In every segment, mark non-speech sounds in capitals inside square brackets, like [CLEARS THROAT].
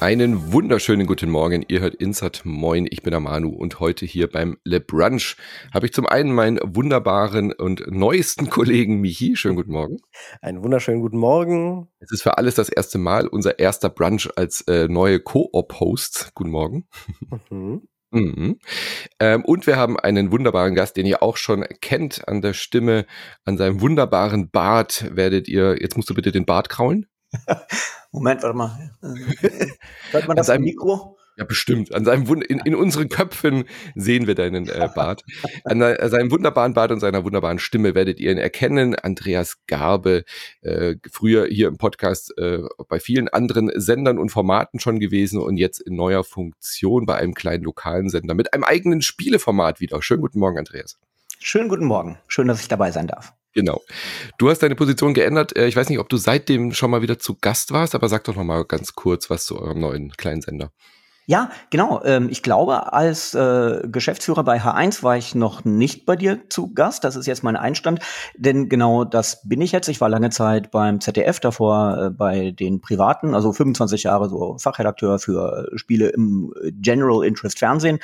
Einen wunderschönen guten Morgen. Ihr hört Insert Moin. Ich bin der Manu und heute hier beim Le Brunch habe ich zum einen meinen wunderbaren und neuesten Kollegen Michi. Schönen guten Morgen. Einen wunderschönen guten Morgen. Es ist für alles das erste Mal unser erster Brunch als äh, neue Co-op-Host. Guten Morgen. Mhm. [LAUGHS] Mhm. Ähm, und wir haben einen wunderbaren Gast, den ihr auch schon kennt an der Stimme, an seinem wunderbaren Bart werdet ihr, jetzt musst du bitte den Bart kraulen. [LAUGHS] Moment, warte mal. [LAUGHS] Hört man das seinem, Mikro? Ja, bestimmt. An seinem Wund in, in unseren Köpfen sehen wir deinen äh, Bart. An, seinem wunderbaren Bart und seiner wunderbaren Stimme werdet ihr ihn erkennen. Andreas Garbe, äh, früher hier im Podcast äh, bei vielen anderen Sendern und Formaten schon gewesen und jetzt in neuer Funktion bei einem kleinen lokalen Sender mit einem eigenen Spieleformat wieder. Schönen guten Morgen, Andreas. Schönen guten Morgen. Schön, dass ich dabei sein darf. Genau. Du hast deine Position geändert. Äh, ich weiß nicht, ob du seitdem schon mal wieder zu Gast warst, aber sag doch noch mal ganz kurz was zu eurem neuen kleinen Sender. Ja, genau. Ähm, ich glaube, als äh, Geschäftsführer bei H1 war ich noch nicht bei dir zu Gast. Das ist jetzt mein Einstand, denn genau das bin ich jetzt. Ich war lange Zeit beim ZDF, davor äh, bei den Privaten, also 25 Jahre so Fachredakteur für Spiele im General Interest Fernsehen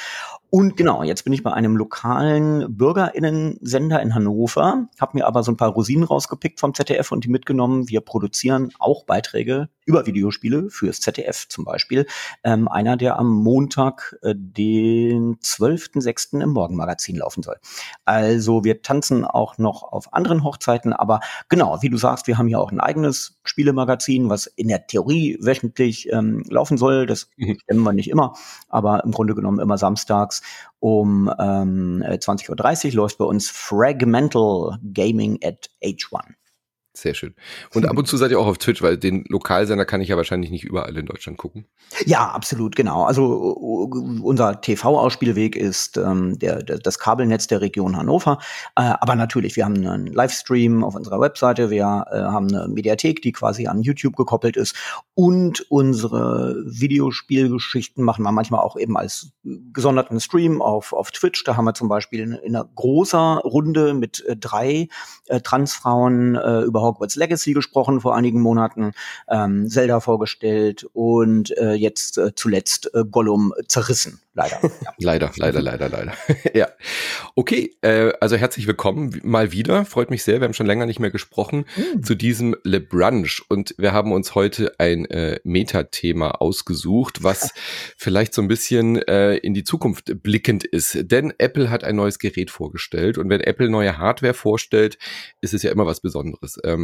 und genau, jetzt bin ich bei einem lokalen Bürgerinnensender in Hannover, habe mir aber so ein paar Rosinen rausgepickt vom ZDF und die mitgenommen. Wir produzieren auch Beiträge über Videospiele fürs ZDF zum Beispiel. Ähm, einer, der am Montag, äh, den 12.06. im Morgenmagazin laufen soll. Also wir tanzen auch noch auf anderen Hochzeiten, aber genau, wie du sagst, wir haben hier auch ein eigenes Spielemagazin, was in der Theorie wöchentlich ähm, laufen soll. Das mhm. stemmen wir nicht immer, aber im Grunde genommen immer samstags montags um ähm, 20.30 Uhr läuft bei uns Fragmental Gaming at H1. Sehr schön. Und ab und zu seid ihr auch auf Twitch, weil den Lokalsender kann ich ja wahrscheinlich nicht überall in Deutschland gucken. Ja, absolut, genau. Also unser TV-Ausspielweg ist ähm, der, der, das Kabelnetz der Region Hannover. Äh, aber natürlich, wir haben einen Livestream auf unserer Webseite, wir äh, haben eine Mediathek, die quasi an YouTube gekoppelt ist. Und unsere Videospielgeschichten machen wir manchmal auch eben als gesonderten Stream auf, auf Twitch. Da haben wir zum Beispiel in, in einer großer Runde mit äh, drei äh, Transfrauen äh, über Hogwarts Legacy gesprochen vor einigen Monaten, ähm, Zelda vorgestellt und äh, jetzt äh, zuletzt äh, Gollum zerrissen. Leider. [LAUGHS] Ja. leider, leider, leider, leider. [LAUGHS] ja. Okay, äh, also herzlich willkommen mal wieder. Freut mich sehr. Wir haben schon länger nicht mehr gesprochen mm. zu diesem Le Brunch und wir haben uns heute ein äh, Metathema ausgesucht, was [LAUGHS] vielleicht so ein bisschen äh, in die Zukunft blickend ist. Denn Apple hat ein neues Gerät vorgestellt und wenn Apple neue Hardware vorstellt, ist es ja immer was Besonderes. Ähm,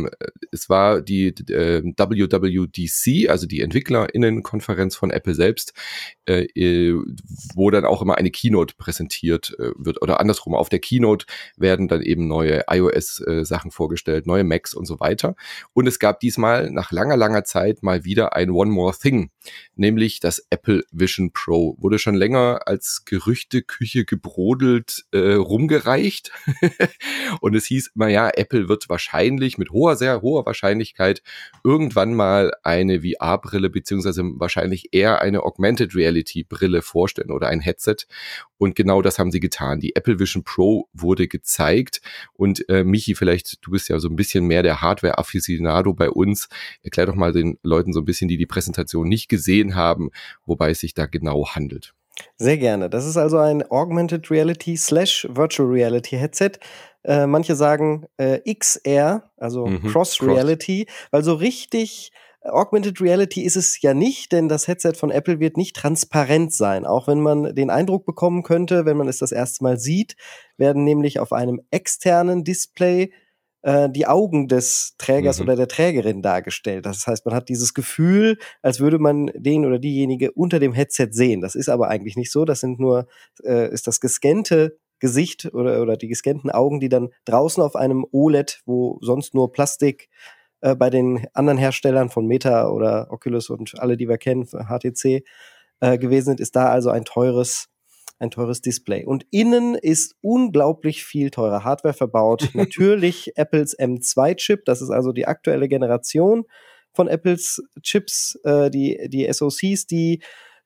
es war die äh, WWDC, also die Entwicklerinnenkonferenz von Apple selbst, äh, wo dann auch immer eine Keynote präsentiert äh, wird oder andersrum. Auf der Keynote werden dann eben neue iOS-Sachen äh, vorgestellt, neue Macs und so weiter. Und es gab diesmal nach langer, langer Zeit mal wieder ein One More Thing, nämlich das Apple Vision Pro. Wurde schon länger als Gerüchteküche gebrodelt äh, rumgereicht. [LAUGHS] und es hieß immer, ja, Apple wird wahrscheinlich mit hoher, sehr hoher Wahrscheinlichkeit irgendwann mal eine VR-Brille beziehungsweise wahrscheinlich eher eine Augmented Reality-Brille vorstellen oder ein Headset. Und genau das haben sie getan. Die Apple Vision Pro wurde gezeigt. Und äh, Michi, vielleicht, du bist ja so ein bisschen mehr der Hardware-Afficionado bei uns. Erklär doch mal den Leuten so ein bisschen, die die Präsentation nicht gesehen haben, wobei es sich da genau handelt. Sehr gerne. Das ist also ein Augmented Reality slash Virtual Reality Headset. Äh, manche sagen äh, XR, also mhm, Cross Reality, Cross. weil so richtig Augmented Reality ist es ja nicht, denn das Headset von Apple wird nicht transparent sein. Auch wenn man den Eindruck bekommen könnte, wenn man es das erste Mal sieht, werden nämlich auf einem externen Display äh, die Augen des Trägers mhm. oder der Trägerin dargestellt. Das heißt, man hat dieses Gefühl, als würde man den oder diejenige unter dem Headset sehen. Das ist aber eigentlich nicht so. Das sind nur, äh, ist das gescannte Gesicht oder, oder die gescannten Augen, die dann draußen auf einem OLED, wo sonst nur Plastik äh, bei den anderen Herstellern von Meta oder Oculus und alle, die wir kennen, HTC, äh, gewesen sind, ist da also ein teures ein teures Display. Und innen ist unglaublich viel teure Hardware verbaut. [LAUGHS] Natürlich Apples M2-Chip, das ist also die aktuelle Generation von Apples Chips, äh, die, die SoCs, die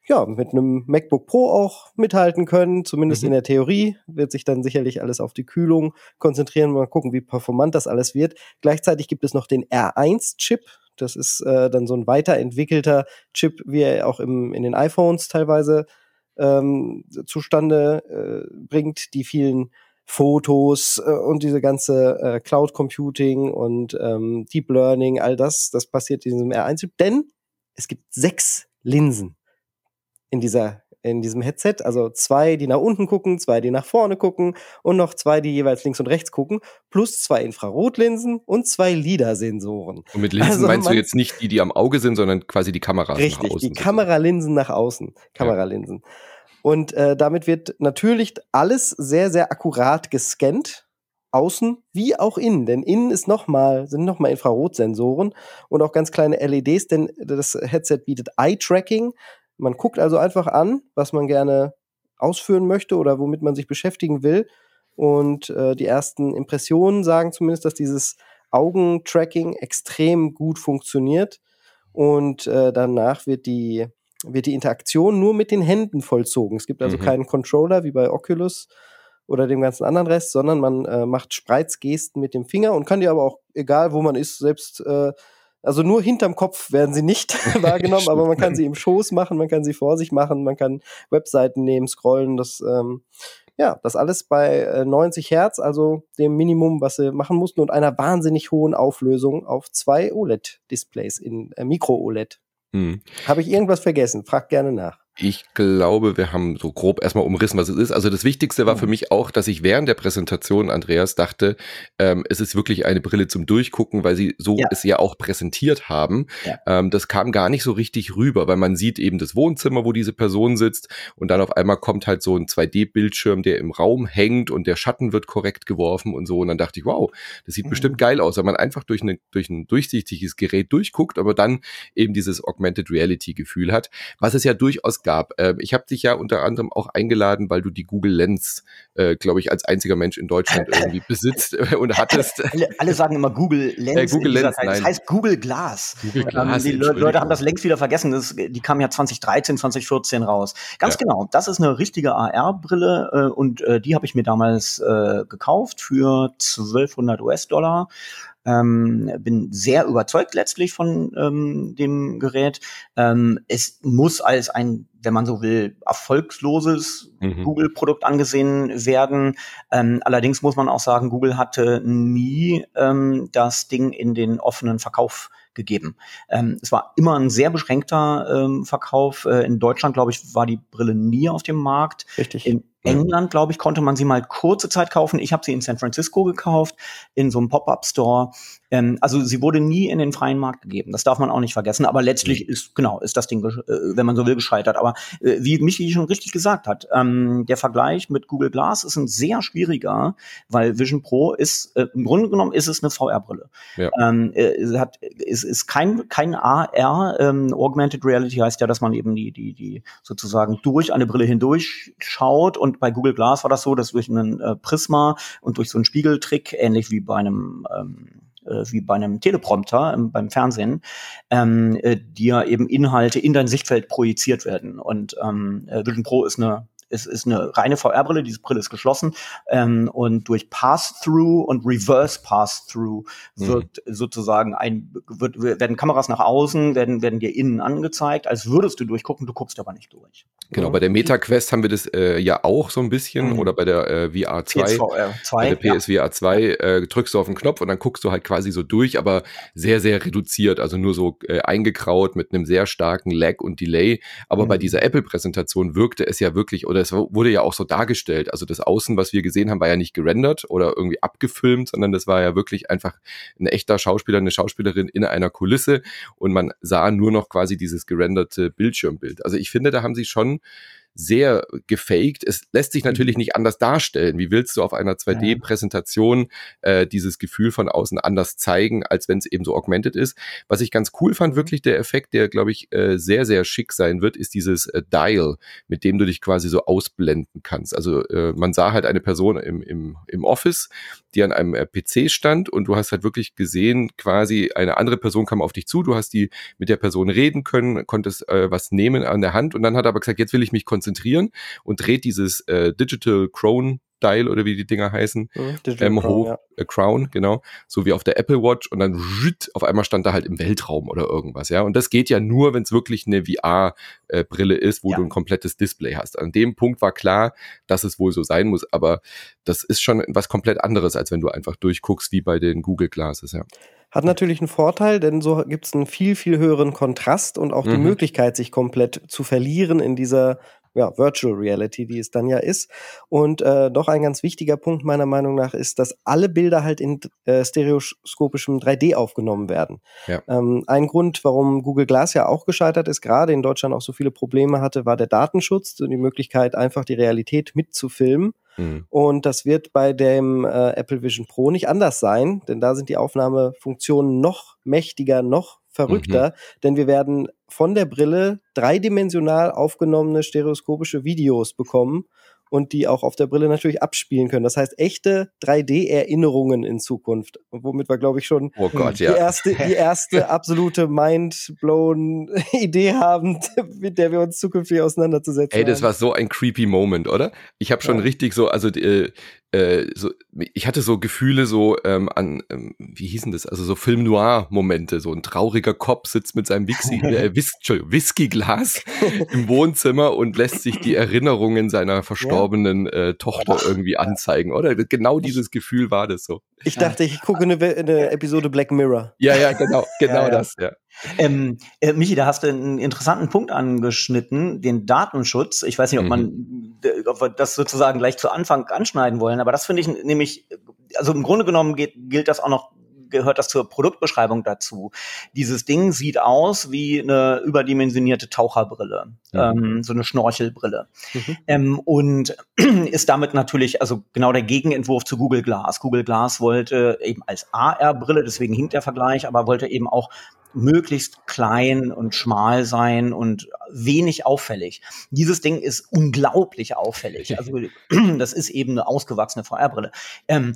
ja, mit einem MacBook Pro auch mithalten können, zumindest mhm. in der Theorie. Wird sich dann sicherlich alles auf die Kühlung konzentrieren. Mal gucken, wie performant das alles wird. Gleichzeitig gibt es noch den R1-Chip. Das ist äh, dann so ein weiterentwickelter Chip, wie er auch im, in den iPhones teilweise ähm, zustande äh, bringt, die vielen Fotos äh, und diese ganze äh, Cloud Computing und ähm, Deep Learning, all das, das passiert in diesem R1-Chip, denn es gibt sechs Linsen in dieser in diesem Headset, also zwei, die nach unten gucken, zwei, die nach vorne gucken und noch zwei, die jeweils links und rechts gucken, plus zwei Infrarotlinsen und zwei LIDAR-Sensoren. Und mit Linsen also meinst du jetzt nicht die, die am Auge sind, sondern quasi die Kameras richtig, nach außen? Richtig, die Kameralinsen nach außen, Kameralinsen. Ja. Und äh, damit wird natürlich alles sehr, sehr akkurat gescannt, außen wie auch innen. Denn innen ist noch mal, sind nochmal Infrarotsensoren und auch ganz kleine LEDs, denn das Headset bietet Eye-Tracking. Man guckt also einfach an, was man gerne ausführen möchte oder womit man sich beschäftigen will. Und äh, die ersten Impressionen sagen zumindest, dass dieses Augentracking extrem gut funktioniert. Und äh, danach wird die wird die Interaktion nur mit den Händen vollzogen. Es gibt also mhm. keinen Controller wie bei Oculus oder dem ganzen anderen Rest, sondern man äh, macht Spreizgesten mit dem Finger und kann die aber auch, egal wo man ist, selbst, äh, also nur hinterm Kopf werden sie nicht [LAUGHS] [LAUGHS] wahrgenommen, aber man kann sie im Schoß machen, man kann sie vor sich machen, man kann Webseiten nehmen, scrollen, das, ähm, ja, das alles bei äh, 90 Hertz, also dem Minimum, was sie machen mussten und einer wahnsinnig hohen Auflösung auf zwei OLED-Displays in äh, Micro-OLED. Hm. Habe ich irgendwas vergessen? Frag gerne nach. Ich glaube, wir haben so grob erstmal umrissen, was es ist. Also das Wichtigste war für mhm. mich auch, dass ich während der Präsentation, Andreas, dachte, ähm, es ist wirklich eine Brille zum Durchgucken, weil sie so ja. es ja auch präsentiert haben. Ja. Ähm, das kam gar nicht so richtig rüber, weil man sieht eben das Wohnzimmer, wo diese Person sitzt und dann auf einmal kommt halt so ein 2D-Bildschirm, der im Raum hängt und der Schatten wird korrekt geworfen und so. Und dann dachte ich, wow, das sieht mhm. bestimmt geil aus, wenn man einfach durch, eine, durch ein durchsichtiges Gerät durchguckt, aber dann eben dieses Augmented Reality-Gefühl hat, was es ja durchaus gab. Ähm, ich habe dich ja unter anderem auch eingeladen, weil du die Google Lens, äh, glaube ich, als einziger Mensch in Deutschland [LAUGHS] irgendwie besitzt äh, und hattest. Alle, alle, sagen immer Google Lens. Äh, Google Lens, nein. Das heißt Google Glass. Google Glass. Ähm, die Leute haben das längst wieder vergessen. Das, die kam ja 2013, 2014 raus. Ganz ja. genau. Das ist eine richtige AR-Brille äh, und äh, die habe ich mir damals äh, gekauft für 1200 US-Dollar. Ähm, bin sehr überzeugt letztlich von ähm, dem Gerät. Ähm, es muss als ein, wenn man so will, erfolgsloses mhm. Google-Produkt angesehen werden. Ähm, allerdings muss man auch sagen, Google hatte nie ähm, das Ding in den offenen Verkauf gegeben. Ähm, es war immer ein sehr beschränkter ähm, Verkauf. Äh, in Deutschland, glaube ich, war die Brille nie auf dem Markt. Richtig. In England, glaube ich, konnte man sie mal kurze Zeit kaufen. Ich habe sie in San Francisco gekauft, in so einem Pop-up-Store. Ähm, also sie wurde nie in den freien Markt gegeben. Das darf man auch nicht vergessen. Aber letztlich mhm. ist, genau, ist das Ding, äh, wenn man so will, gescheitert. Aber äh, wie Michi schon richtig gesagt hat, ähm, der Vergleich mit Google Glass ist ein sehr schwieriger, weil Vision Pro ist, äh, im Grunde genommen ist es eine VR-Brille. Ja. Ähm, äh, hat, es ist kein, kein AR, ähm, Augmented Reality heißt ja, dass man eben die, die, die sozusagen durch eine Brille hindurch schaut und bei Google Glass war das so, dass durch einen äh, Prisma und durch so einen Spiegeltrick, ähnlich wie bei einem ähm, äh, wie bei einem Teleprompter ähm, beim Fernsehen, ähm, äh, dir eben Inhalte in dein Sichtfeld projiziert werden. Und ähm, äh, Vision Pro ist eine es ist eine reine VR-Brille, diese Brille ist geschlossen ähm, und durch Pass-Through und Reverse Pass-Through wird mhm. sozusagen ein wird, werden Kameras nach außen, werden werden dir innen angezeigt, als würdest du durchgucken, du guckst aber nicht durch. Genau, bei der MetaQuest haben wir das äh, ja auch so ein bisschen mhm. oder bei der äh, VR 2, PSVR 2 bei der PSVR ja. 2 äh, drückst du auf den Knopf und dann guckst du halt quasi so durch, aber sehr sehr reduziert, also nur so äh, eingekraut mit einem sehr starken Lag und Delay, aber mhm. bei dieser Apple Präsentation wirkte es ja wirklich oder es wurde ja auch so dargestellt. Also das Außen, was wir gesehen haben, war ja nicht gerendert oder irgendwie abgefilmt, sondern das war ja wirklich einfach ein echter Schauspieler, eine Schauspielerin in einer Kulisse und man sah nur noch quasi dieses gerenderte Bildschirmbild. Also ich finde, da haben sie schon sehr gefaked. Es lässt sich natürlich mhm. nicht anders darstellen. Wie willst du auf einer 2D-Präsentation äh, dieses Gefühl von außen anders zeigen, als wenn es eben so augmented ist? Was ich ganz cool fand, mhm. wirklich der Effekt, der, glaube ich, äh, sehr, sehr schick sein wird, ist dieses äh, Dial, mit dem du dich quasi so ausblenden kannst. Also äh, man sah halt eine Person im, im, im Office, die an einem äh, PC stand und du hast halt wirklich gesehen, quasi eine andere Person kam auf dich zu, du hast die mit der Person reden können, konntest äh, was nehmen an der Hand und dann hat er aber gesagt, jetzt will ich mich konzentrieren konzentrieren und dreht dieses äh, Digital Crown Dial oder wie die Dinger heißen, mhm, ähm, hoch, ja. äh, Crown, genau, so wie auf der Apple Watch und dann auf einmal stand da halt im Weltraum oder irgendwas, ja. Und das geht ja nur, wenn es wirklich eine VR-Brille äh, ist, wo ja. du ein komplettes Display hast. An dem Punkt war klar, dass es wohl so sein muss, aber das ist schon was komplett anderes, als wenn du einfach durchguckst, wie bei den Google Glasses, ja. Hat natürlich einen Vorteil, denn so gibt es einen viel, viel höheren Kontrast und auch mhm. die Möglichkeit, sich komplett zu verlieren in dieser ja, Virtual Reality, die es dann ja ist. Und äh, noch ein ganz wichtiger Punkt meiner Meinung nach ist, dass alle Bilder halt in äh, stereoskopischem 3D aufgenommen werden. Ja. Ähm, ein Grund, warum Google Glass ja auch gescheitert ist, gerade in Deutschland auch so viele Probleme hatte, war der Datenschutz und die Möglichkeit, einfach die Realität mitzufilmen. Mhm. Und das wird bei dem äh, Apple Vision Pro nicht anders sein, denn da sind die Aufnahmefunktionen noch mächtiger, noch verrückter, mhm. denn wir werden von der Brille dreidimensional aufgenommene stereoskopische Videos bekommen und die auch auf der Brille natürlich abspielen können. Das heißt, echte 3D-Erinnerungen in Zukunft, womit wir, glaube ich, schon oh Gott, die, ja. erste, die erste [LAUGHS] absolute mind-blown [LAUGHS] Idee haben, mit der wir uns zukünftig auseinanderzusetzen Ey, das haben. war so ein creepy Moment, oder? Ich habe schon ja. richtig so, also äh, äh, so, ich hatte so Gefühle so ähm, an, ähm, wie hießen das, also so Film Noir-Momente, so ein trauriger Kopf sitzt mit seinem Whisky, [LAUGHS] äh, Whis Whiskyglas im Wohnzimmer und lässt sich die Erinnerungen seiner verstorbenen äh, Tochter irgendwie anzeigen, oder? Genau dieses Gefühl war das so. Ich dachte, ich gucke eine, eine Episode Black Mirror. Ja, ja, genau, [LAUGHS] genau ja, das, ja. Ähm, äh, Michi, da hast du einen interessanten Punkt angeschnitten, den Datenschutz. Ich weiß nicht, ob man, mhm. ob wir das sozusagen gleich zu Anfang anschneiden wollen, aber das finde ich nämlich, also im Grunde genommen geht, gilt das auch noch gehört das zur Produktbeschreibung dazu. Dieses Ding sieht aus wie eine überdimensionierte Taucherbrille, mhm. ähm, so eine Schnorchelbrille. Mhm. Ähm, und [CLEARS THROAT] ist damit natürlich also genau der Gegenentwurf zu Google Glass. Google Glass wollte eben als AR-Brille, deswegen hinkt der Vergleich, aber wollte eben auch möglichst klein und schmal sein und wenig auffällig. Dieses Ding ist unglaublich auffällig. Also [CLEARS THROAT] das ist eben eine ausgewachsene VR-Brille. Ähm,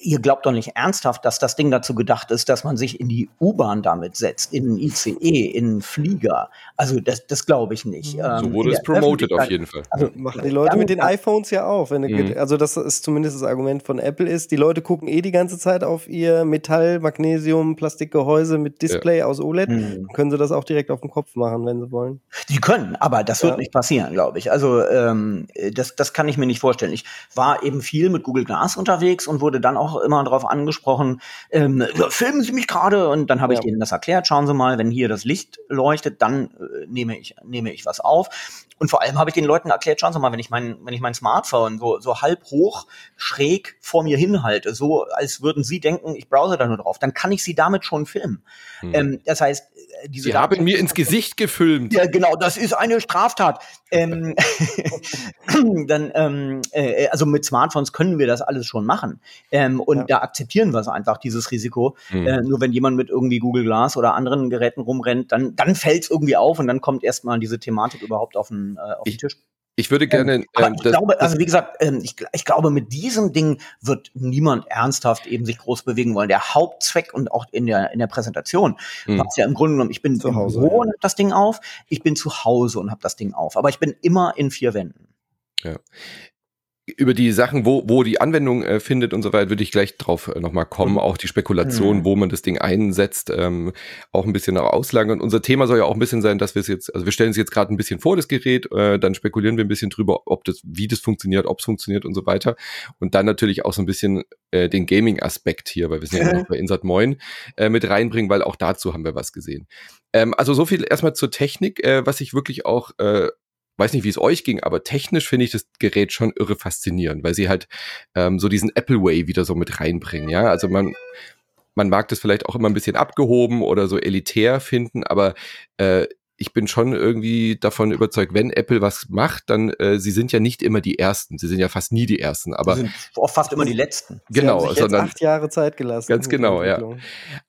ihr glaubt doch nicht ernsthaft, dass das Ding dazu gedacht ist, dass man sich in die U-Bahn damit setzt, in einen ICE, in einen Flieger. Also das, das glaube ich nicht. So ähm, wurde es promoted auf jeden Fall. Also, machen die Leute mit den iPhones ja auch. Wenn mhm. Also das ist zumindest das Argument von Apple ist, die Leute gucken eh die ganze Zeit auf ihr Metall, Magnesium, Plastikgehäuse mit Display ja aus OLED, hm. können sie das auch direkt auf dem Kopf machen, wenn sie wollen. Die können, aber das wird ja. nicht passieren, glaube ich. Also ähm, das, das kann ich mir nicht vorstellen. Ich war eben viel mit Google Glass unterwegs und wurde dann auch immer darauf angesprochen, ähm, filmen Sie mich gerade und dann habe ja. ich denen das erklärt. Schauen Sie mal, wenn hier das Licht leuchtet, dann äh, nehme ich nehme ich was auf. Und vor allem habe ich den Leuten erklärt, schauen Sie mal, wenn ich mein, wenn ich mein Smartphone so, so halb hoch schräg vor mir hinhalte, so als würden Sie denken, ich browse da nur drauf, dann kann ich Sie damit schon filmen. Hm. Ähm, das heißt, äh, diese Sie haben mir ins Gesicht gefilmt. Ja, genau, das ist eine Straftat. ähm, [LAUGHS] dann, ähm, äh, also mit Smartphones können wir das alles schon machen. Ähm, und ja. da akzeptieren wir es einfach, dieses Risiko. Mhm. Äh, nur wenn jemand mit irgendwie Google Glass oder anderen Geräten rumrennt, dann, dann fällt es irgendwie auf und dann kommt erstmal diese Thematik überhaupt auf den, äh, auf den Tisch. Ich würde gerne. Ähm, aber ich das, glaube, also wie gesagt, ähm, ich, ich, glaube, mit diesem Ding wird niemand ernsthaft eben sich groß bewegen wollen. Der Hauptzweck und auch in der in der Präsentation hm. war es ja im Grunde genommen, ich bin zu Hause ja. und hab das Ding auf, ich bin zu Hause und habe das Ding auf, aber ich bin immer in vier Wänden. Ja über die Sachen, wo, wo die Anwendung äh, findet und so weiter, würde ich gleich drauf äh, nochmal kommen. Mhm. Auch die Spekulation, mhm. wo man das Ding einsetzt, ähm, auch ein bisschen noch auslagern. Unser Thema soll ja auch ein bisschen sein, dass wir es jetzt, also wir stellen es jetzt gerade ein bisschen vor, das Gerät, äh, dann spekulieren wir ein bisschen drüber, ob das, wie das funktioniert, ob es funktioniert und so weiter. Und dann natürlich auch so ein bisschen äh, den Gaming-Aspekt hier, weil wir sind ja noch bei Insert Moin, äh, mit reinbringen, weil auch dazu haben wir was gesehen. Ähm, also so viel erstmal zur Technik, äh, was ich wirklich auch äh, weiß nicht, wie es euch ging, aber technisch finde ich das Gerät schon irre faszinierend, weil sie halt ähm, so diesen Apple Way wieder so mit reinbringen. Ja, also man man mag das vielleicht auch immer ein bisschen abgehoben oder so elitär finden, aber äh, ich bin schon irgendwie davon überzeugt, wenn Apple was macht, dann äh, sie sind ja nicht immer die ersten, sie sind ja fast nie die ersten, aber sie sind oft fast immer die letzten. Genau, sie haben sich sondern acht Jahre Zeit gelassen. Ganz genau, ja.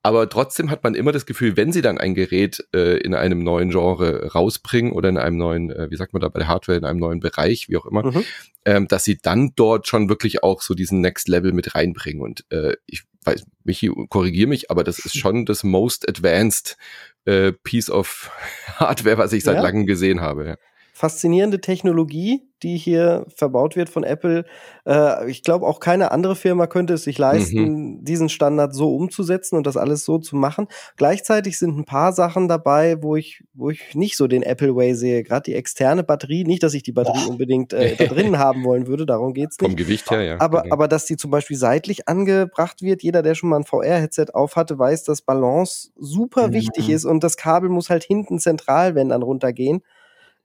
Aber trotzdem hat man immer das Gefühl, wenn sie dann ein Gerät äh, in einem neuen Genre rausbringen oder in einem neuen, äh, wie sagt man da bei der Hardware, in einem neuen Bereich, wie auch immer, mhm. ähm, dass sie dann dort schon wirklich auch so diesen Next Level mit reinbringen. Und äh, ich weiß, Michi, korrigier mich, aber das ist [LAUGHS] schon das most advanced äh, Piece of [LAUGHS] Hardware, was ich seit ja. langem gesehen habe. Faszinierende Technologie, die hier verbaut wird von Apple. Äh, ich glaube, auch keine andere Firma könnte es sich leisten, mhm. diesen Standard so umzusetzen und das alles so zu machen. Gleichzeitig sind ein paar Sachen dabei, wo ich, wo ich nicht so den Apple Way sehe. Gerade die externe Batterie, nicht, dass ich die Batterie Boah. unbedingt äh, da drinnen [LAUGHS] haben wollen würde, darum geht's nicht. Vom Gewicht her, ja. Aber, genau. aber dass die zum Beispiel seitlich angebracht wird, jeder, der schon mal ein VR-Headset auf hatte, weiß, dass Balance super mhm. wichtig ist und das Kabel muss halt hinten zentral, wenn dann runtergehen.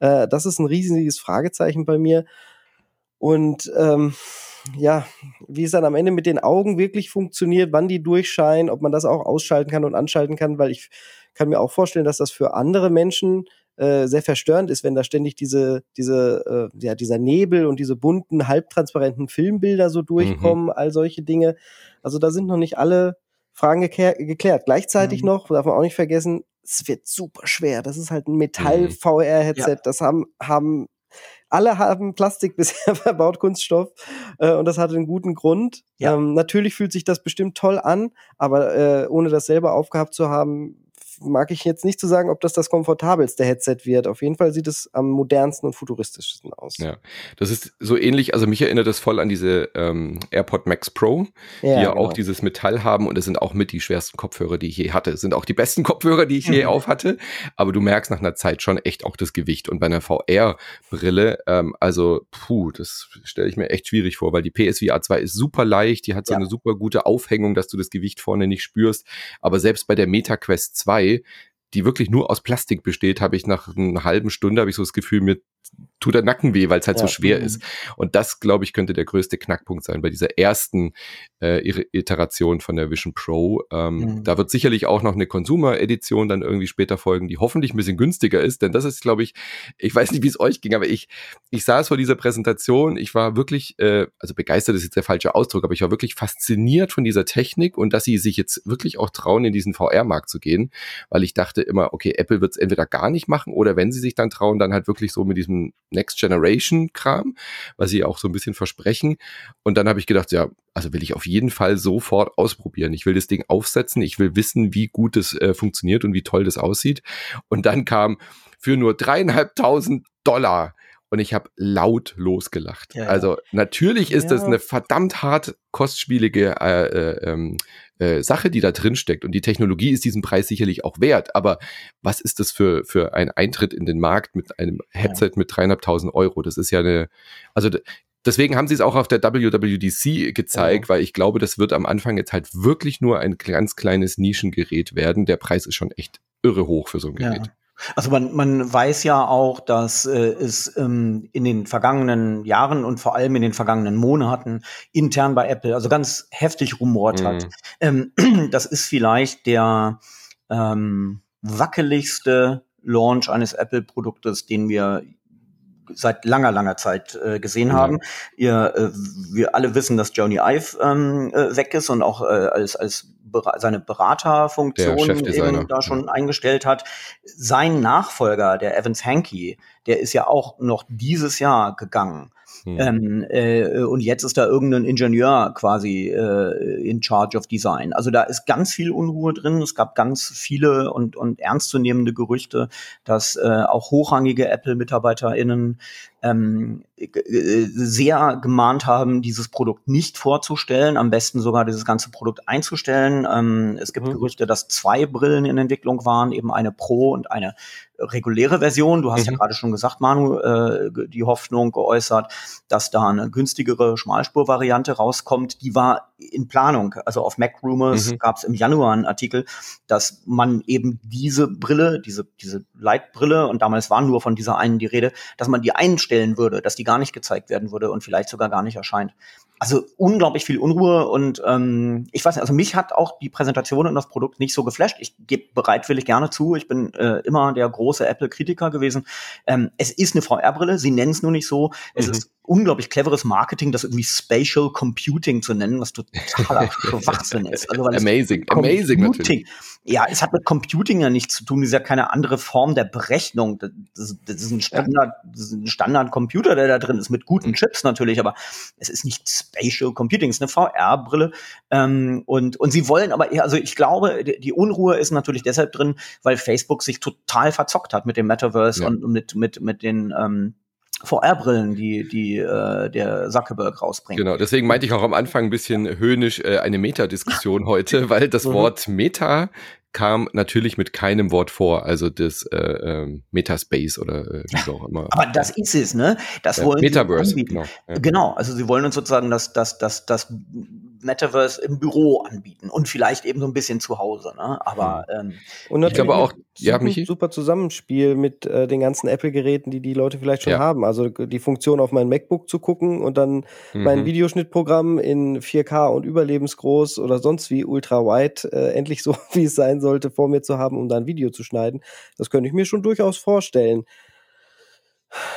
Äh, das ist ein riesiges Fragezeichen bei mir. Und ähm, ja, wie es dann am Ende mit den Augen wirklich funktioniert, wann die durchscheinen, ob man das auch ausschalten kann und anschalten kann, weil ich kann mir auch vorstellen, dass das für andere Menschen äh, sehr verstörend ist, wenn da ständig diese, diese, äh, ja, dieser Nebel und diese bunten, halbtransparenten Filmbilder so durchkommen, mhm. all solche Dinge. Also da sind noch nicht alle Fragen geklärt. Gleichzeitig mhm. noch, darf man auch nicht vergessen, es wird super schwer. Das ist halt ein Metall-VR-Headset. Ja. Das haben, haben, alle haben Plastik [LAUGHS] bisher verbaut, Kunststoff. Äh, und das hat einen guten Grund. Ja. Ähm, natürlich fühlt sich das bestimmt toll an, aber äh, ohne das selber aufgehabt zu haben, mag ich jetzt nicht zu sagen, ob das das komfortabelste Headset wird. Auf jeden Fall sieht es am modernsten und futuristischsten aus. Ja, das ist so ähnlich, also mich erinnert das voll an diese ähm, AirPod Max Pro, ja, die ja genau. auch dieses Metall haben und es sind auch mit die schwersten Kopfhörer, die ich je hatte. Es sind auch die besten Kopfhörer, die ich je mhm. auf hatte, aber du merkst nach einer Zeit schon echt auch das Gewicht und bei einer VR-Brille, ähm, also puh, das stelle ich mir echt schwierig vor, weil die PSVR 2 ist super leicht, die hat so ja. eine super gute Aufhängung, dass du das Gewicht vorne nicht spürst, aber selbst bei der Meta Quest 2 die wirklich nur aus Plastik besteht, habe ich nach einer halben Stunde habe ich so das Gefühl, mir tut der Nacken weh, weil es halt ja. so schwer mhm. ist. Und das, glaube ich, könnte der größte Knackpunkt sein bei dieser ersten äh, Iteration von der Vision Pro. Ähm, mhm. Da wird sicherlich auch noch eine Consumer-Edition dann irgendwie später folgen, die hoffentlich ein bisschen günstiger ist, denn das ist, glaube ich, ich weiß nicht, wie es euch ging, aber ich, ich saß vor dieser Präsentation, ich war wirklich, äh, also begeistert ist jetzt der falsche Ausdruck, aber ich war wirklich fasziniert von dieser Technik und dass sie sich jetzt wirklich auch trauen, in diesen VR-Markt zu gehen, weil ich dachte immer, okay, Apple wird es entweder gar nicht machen oder wenn sie sich dann trauen, dann halt wirklich so mit diesem Next Generation Kram, was sie auch so ein bisschen versprechen. Und dann habe ich gedacht, ja, also will ich auf jeden Fall sofort ausprobieren. Ich will das Ding aufsetzen, ich will wissen, wie gut es äh, funktioniert und wie toll das aussieht. Und dann kam für nur dreieinhalbtausend Dollar und ich habe laut losgelacht. Ja, also natürlich ist ja. das eine verdammt hart kostspielige äh, äh, ähm, äh, Sache, die da drin steckt. Und die Technologie ist diesen Preis sicherlich auch wert. Aber was ist das für, für ein Eintritt in den Markt mit einem Headset ja. mit dreieinhalbtausend Euro? Das ist ja eine, also deswegen haben sie es auch auf der WWDC gezeigt, ja. weil ich glaube, das wird am Anfang jetzt halt wirklich nur ein ganz kleines Nischengerät werden. Der Preis ist schon echt irre hoch für so ein Gerät. Also man, man weiß ja auch, dass äh, es ähm, in den vergangenen Jahren und vor allem in den vergangenen Monaten intern bei Apple also ganz heftig rumort mhm. hat. Ähm, [CLEARS THROAT] das ist vielleicht der ähm, wackeligste Launch eines Apple-Produktes, den wir seit langer, langer Zeit äh, gesehen haben. Mhm. Ihr, äh, wir alle wissen, dass Joni Ive ähm, äh, weg ist und auch äh, als, als seine Beraterfunktion eben da schon eingestellt hat. Sein Nachfolger, der Evans Hankey, der ist ja auch noch dieses Jahr gegangen. Hm. Äh, und jetzt ist da irgendein Ingenieur quasi äh, in charge of Design. Also da ist ganz viel Unruhe drin. Es gab ganz viele und, und ernstzunehmende Gerüchte, dass äh, auch hochrangige Apple-MitarbeiterInnen ähm, sehr gemahnt haben, dieses Produkt nicht vorzustellen, am besten sogar dieses ganze Produkt einzustellen. Ähm, es gibt mhm. Gerüchte, dass zwei Brillen in Entwicklung waren, eben eine Pro und eine reguläre Version. Du hast mhm. ja gerade schon gesagt, Manu, äh, die Hoffnung geäußert, dass da eine günstigere Schmalspurvariante rauskommt. Die war in Planung. Also auf Mac Rumors mhm. gab es im Januar einen Artikel, dass man eben diese Brille, diese, diese Leitbrille, und damals war nur von dieser einen die Rede, dass man die einstellen würde, dass die gar nicht gezeigt werden würde und vielleicht sogar gar nicht erscheint also unglaublich viel Unruhe und ähm, ich weiß nicht, also mich hat auch die Präsentation und das Produkt nicht so geflasht. Ich gebe bereitwillig gerne zu, ich bin äh, immer der große Apple-Kritiker gewesen. Ähm, es ist eine VR-Brille, sie nennen es nur nicht so. Es mhm. ist unglaublich cleveres Marketing, das irgendwie Spatial Computing zu nennen, was totaler [LAUGHS] Schwachsinn ist. Also, weil amazing, amazing natürlich. Ja, es hat mit Computing ja nichts zu tun. Es ist ja keine andere Form der Berechnung. Das, das ist ein Standard, das ist ein Standard-Computer, der da drin ist, mit guten mhm. Chips natürlich, aber es ist nicht Spatial Computing, es ist eine VR-Brille. Ähm, und, und sie wollen aber, also ich glaube, die, die, Unruhe ist natürlich deshalb drin, weil Facebook sich total verzockt hat mit dem Metaverse ja. und mit, mit, mit den, ähm, VR-Brillen, die, die äh, der Zuckerberg rausbringt. Genau, deswegen meinte ich auch am Anfang ein bisschen höhnisch äh, eine Meta-Diskussion [LAUGHS] heute, weil das mhm. Wort Meta kam natürlich mit keinem Wort vor, also das äh, äh, Metaspace oder äh, wie auch immer. Aber das ist es, ne? Das wollen Metaverse, genau. Ja. Genau, also sie wollen uns sozusagen das, das, das, das Metaverse im Büro anbieten und vielleicht eben so ein bisschen zu Hause. Ne? Aber ähm, und natürlich ich glaube auch, ja, Michi? super Zusammenspiel mit äh, den ganzen Apple-Geräten, die die Leute vielleicht schon ja. haben. Also die Funktion auf mein MacBook zu gucken und dann mhm. mein Videoschnittprogramm in 4K und überlebensgroß oder sonst wie ultra wide äh, endlich so [LAUGHS] wie es sein sollte vor mir zu haben, um dann ein Video zu schneiden. Das könnte ich mir schon durchaus vorstellen.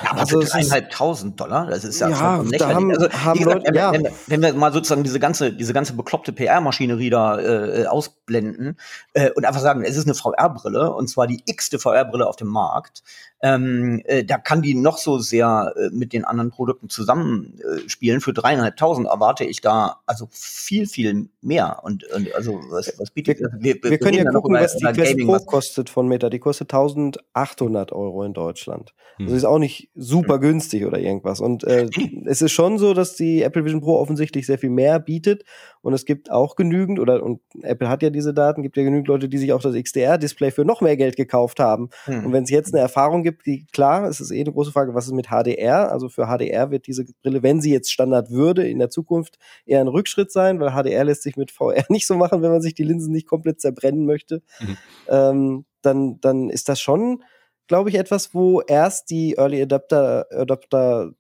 Ja, aber also dreieinhalbtausend Dollar, das ist ja, ja schon da haben, also, haben gesagt, Leute, ja. wenn, wenn, wir mal sozusagen diese ganze, diese ganze bekloppte PR-Maschinerie da äh, ausblenden äh, und einfach sagen, es ist eine VR-Brille und zwar die x-te VR-Brille auf dem Markt, ähm, äh, da kann die noch so sehr äh, mit den anderen Produkten zusammenspielen. Äh, Für dreieinhalbtausend erwarte ich da also viel, viel mehr. Und, und also was, was bietet wir, wir, wir, wir können ja gucken, über, was die Quest Pro kostet von Meta. Die kostet 1800 Euro in Deutschland. Hm. Also ist auch nicht super hm. günstig oder irgendwas. Und äh, es ist schon so, dass die Apple Vision Pro offensichtlich sehr viel mehr bietet. Und es gibt auch genügend, oder und Apple hat ja diese Daten, gibt ja genügend Leute, die sich auch das XDR-Display für noch mehr Geld gekauft haben. Hm. Und wenn es jetzt eine Erfahrung gibt, die klar, es ist eh eine große Frage, was ist mit HDR? Also für HDR wird diese Brille, wenn sie jetzt Standard würde, in der Zukunft eher ein Rückschritt sein, weil HDR lässt sich mit VR [LAUGHS] nicht so machen, wenn man sich die Linsen nicht komplett zerbrennen möchte. Mhm. Ähm, dann, dann ist das schon glaube ich, etwas, wo erst die Early Adapter, Adapter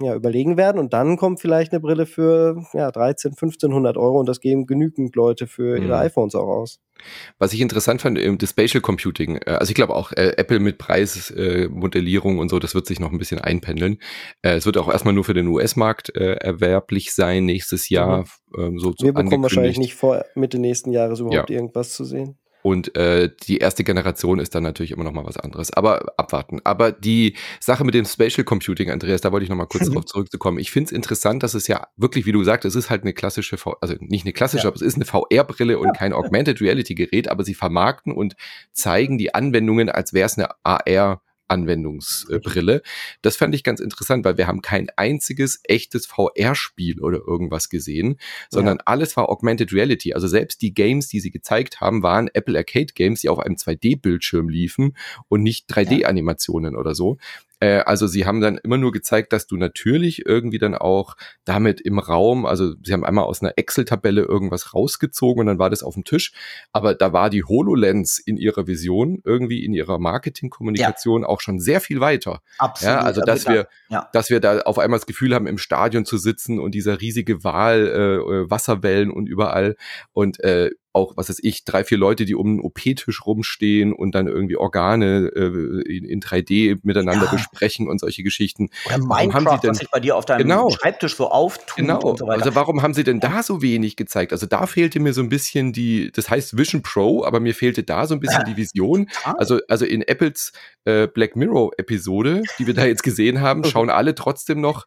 ja, überlegen werden und dann kommt vielleicht eine Brille für ja, 13, 1500 Euro und das geben genügend Leute für ihre mhm. iPhones auch aus. Was ich interessant fand, im das Spatial Computing, äh, also ich glaube auch äh, Apple mit Preismodellierung äh, und so, das wird sich noch ein bisschen einpendeln. Äh, es wird auch erstmal nur für den US-Markt äh, erwerblich sein nächstes Jahr. Mhm. Ähm, so Wir bekommen wahrscheinlich nicht vor Mitte nächsten Jahres überhaupt ja. irgendwas zu sehen. Und äh, die erste Generation ist dann natürlich immer noch mal was anderes. Aber abwarten. Aber die Sache mit dem Spatial Computing, Andreas, da wollte ich noch mal kurz [LAUGHS] drauf zurückzukommen. Ich finde es interessant, dass es ja wirklich, wie du sagst, es ist halt eine klassische, v also nicht eine klassische, ja. aber es ist eine VR-Brille und kein Augmented Reality-Gerät, aber sie vermarkten und zeigen die Anwendungen, als wäre es eine AR Anwendungsbrille. Das fand ich ganz interessant, weil wir haben kein einziges echtes VR-Spiel oder irgendwas gesehen, sondern ja. alles war Augmented Reality. Also selbst die Games, die sie gezeigt haben, waren Apple Arcade Games, die auf einem 2D-Bildschirm liefen und nicht 3D-Animationen ja. oder so. Äh, also sie haben dann immer nur gezeigt, dass du natürlich irgendwie dann auch damit im Raum, also sie haben einmal aus einer Excel-Tabelle irgendwas rausgezogen und dann war das auf dem Tisch, aber da war die HoloLens in ihrer Vision, irgendwie in ihrer Marketingkommunikation ja. auch schon sehr viel weiter. Absolut. Ja, also dass wir, ja. dass wir da auf einmal das Gefühl haben, im Stadion zu sitzen und dieser riesige Wahl, äh, Wasserwellen und überall und äh, auch, was weiß ich, drei, vier Leute, die um einen OP-Tisch rumstehen und dann irgendwie Organe äh, in, in 3D miteinander ja. besprechen und solche Geschichten. Oder Minecraft, haben sie denn, was sich bei dir auf deinem genau, Schreibtisch so auftut genau. und so weiter. Also warum haben sie denn da so wenig gezeigt? Also da fehlte mir so ein bisschen die, das heißt Vision Pro, aber mir fehlte da so ein bisschen die Vision. Also, also in Apples äh, Black Mirror Episode, die wir da jetzt gesehen haben, [LAUGHS] schauen alle trotzdem noch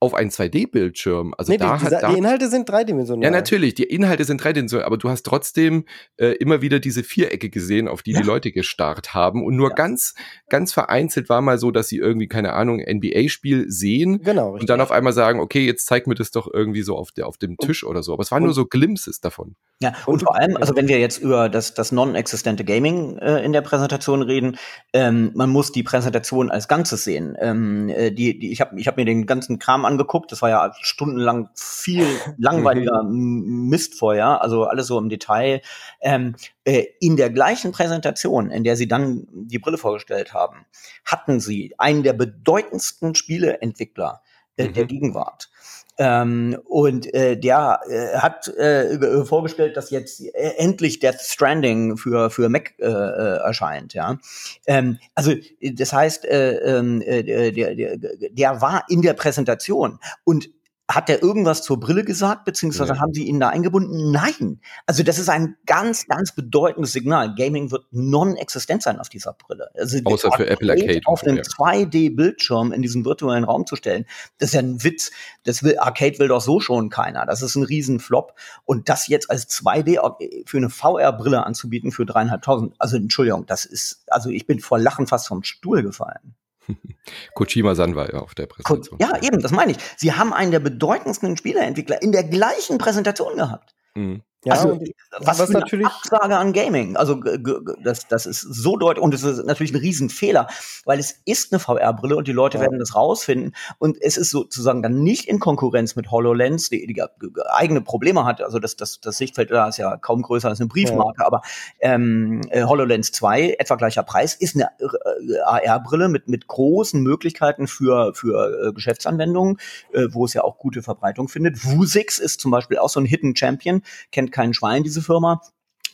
auf einen 2D-Bildschirm. Also nee, da die, da, die Inhalte sind dreidimensional. Ja, natürlich, die Inhalte sind dreidimensional, aber du hast trotzdem äh, immer wieder diese Vierecke gesehen, auf die ja. die Leute gestarrt haben. Und nur ja. ganz, ganz vereinzelt war mal so, dass sie irgendwie, keine Ahnung, NBA-Spiel sehen genau, und dann auf einmal sagen, okay, jetzt zeig mir das doch irgendwie so auf, der, auf dem Tisch und, oder so. Aber es waren nur so Glimpses davon. Ja, und, und vor allem, also wenn wir jetzt über das, das non-existente Gaming äh, in der Präsentation reden, ähm, man muss die Präsentation als Ganzes sehen. Ähm, äh, die, die, ich habe ich hab mir den ganzen Kram angeguckt. Das war ja stundenlang viel [LAUGHS] langweiliger Mist vorher, also alles so im Detail. Ähm, äh, in der gleichen Präsentation, in der sie dann die Brille vorgestellt haben, hatten sie einen der bedeutendsten Spieleentwickler äh, mhm. der Gegenwart. Ähm, und äh, der äh, hat äh, vorgestellt, dass jetzt äh, endlich Death Stranding für für Mac äh, äh, erscheint. Ja, ähm, also das heißt, äh, ähm, äh, der, der, der war in der Präsentation und hat er irgendwas zur Brille gesagt, beziehungsweise ja. haben sie ihn da eingebunden? Nein. Also das ist ein ganz, ganz bedeutendes Signal. Gaming wird non-existent sein auf dieser Brille. Also Außer für Apple Arcade. Auf einen ja. 2D-Bildschirm in diesen virtuellen Raum zu stellen, das ist ja ein Witz. Das will, Arcade will doch so schon keiner. Das ist ein Riesenflop. Und das jetzt als 2D für eine VR-Brille anzubieten für dreieinhalbtausend, also Entschuldigung, das ist, also ich bin vor Lachen fast vom Stuhl gefallen. [LAUGHS] Kojima-San war ja auf der Präsentation. Ja, eben, das meine ich. Sie haben einen der bedeutendsten Spieleentwickler in der gleichen Präsentation gehabt. Mhm. Ja, also, was, was für eine natürlich Absage an Gaming. Also das, das ist so deutlich und es ist natürlich ein Riesenfehler, weil es ist eine VR-Brille und die Leute ja. werden das rausfinden und es ist sozusagen dann nicht in Konkurrenz mit HoloLens, die, die eigene Probleme hat. Also das, das, das Sichtfeld da ist ja kaum größer als eine Briefmarke, ja. aber ähm, äh, HoloLens 2, etwa gleicher Preis, ist eine äh, AR-Brille mit, mit großen Möglichkeiten für, für äh, Geschäftsanwendungen, äh, wo es ja auch gute Verbreitung findet. Vuzix ist zum Beispiel auch so ein Hidden Champion, kennt kennt kein Schwein, diese Firma.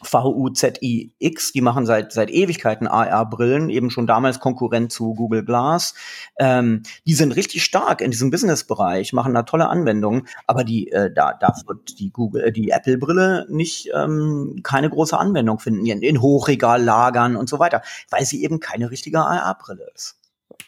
VUZIX, die machen seit seit Ewigkeiten AR-Brillen, eben schon damals Konkurrent zu Google Glass. Ähm, die sind richtig stark in diesem Business-Bereich, machen da tolle Anwendungen, aber die äh, da da wird die Google, äh, die Apple-Brille nicht ähm, keine große Anwendung finden in, in Hochregallagern und so weiter, weil sie eben keine richtige AR-Brille ist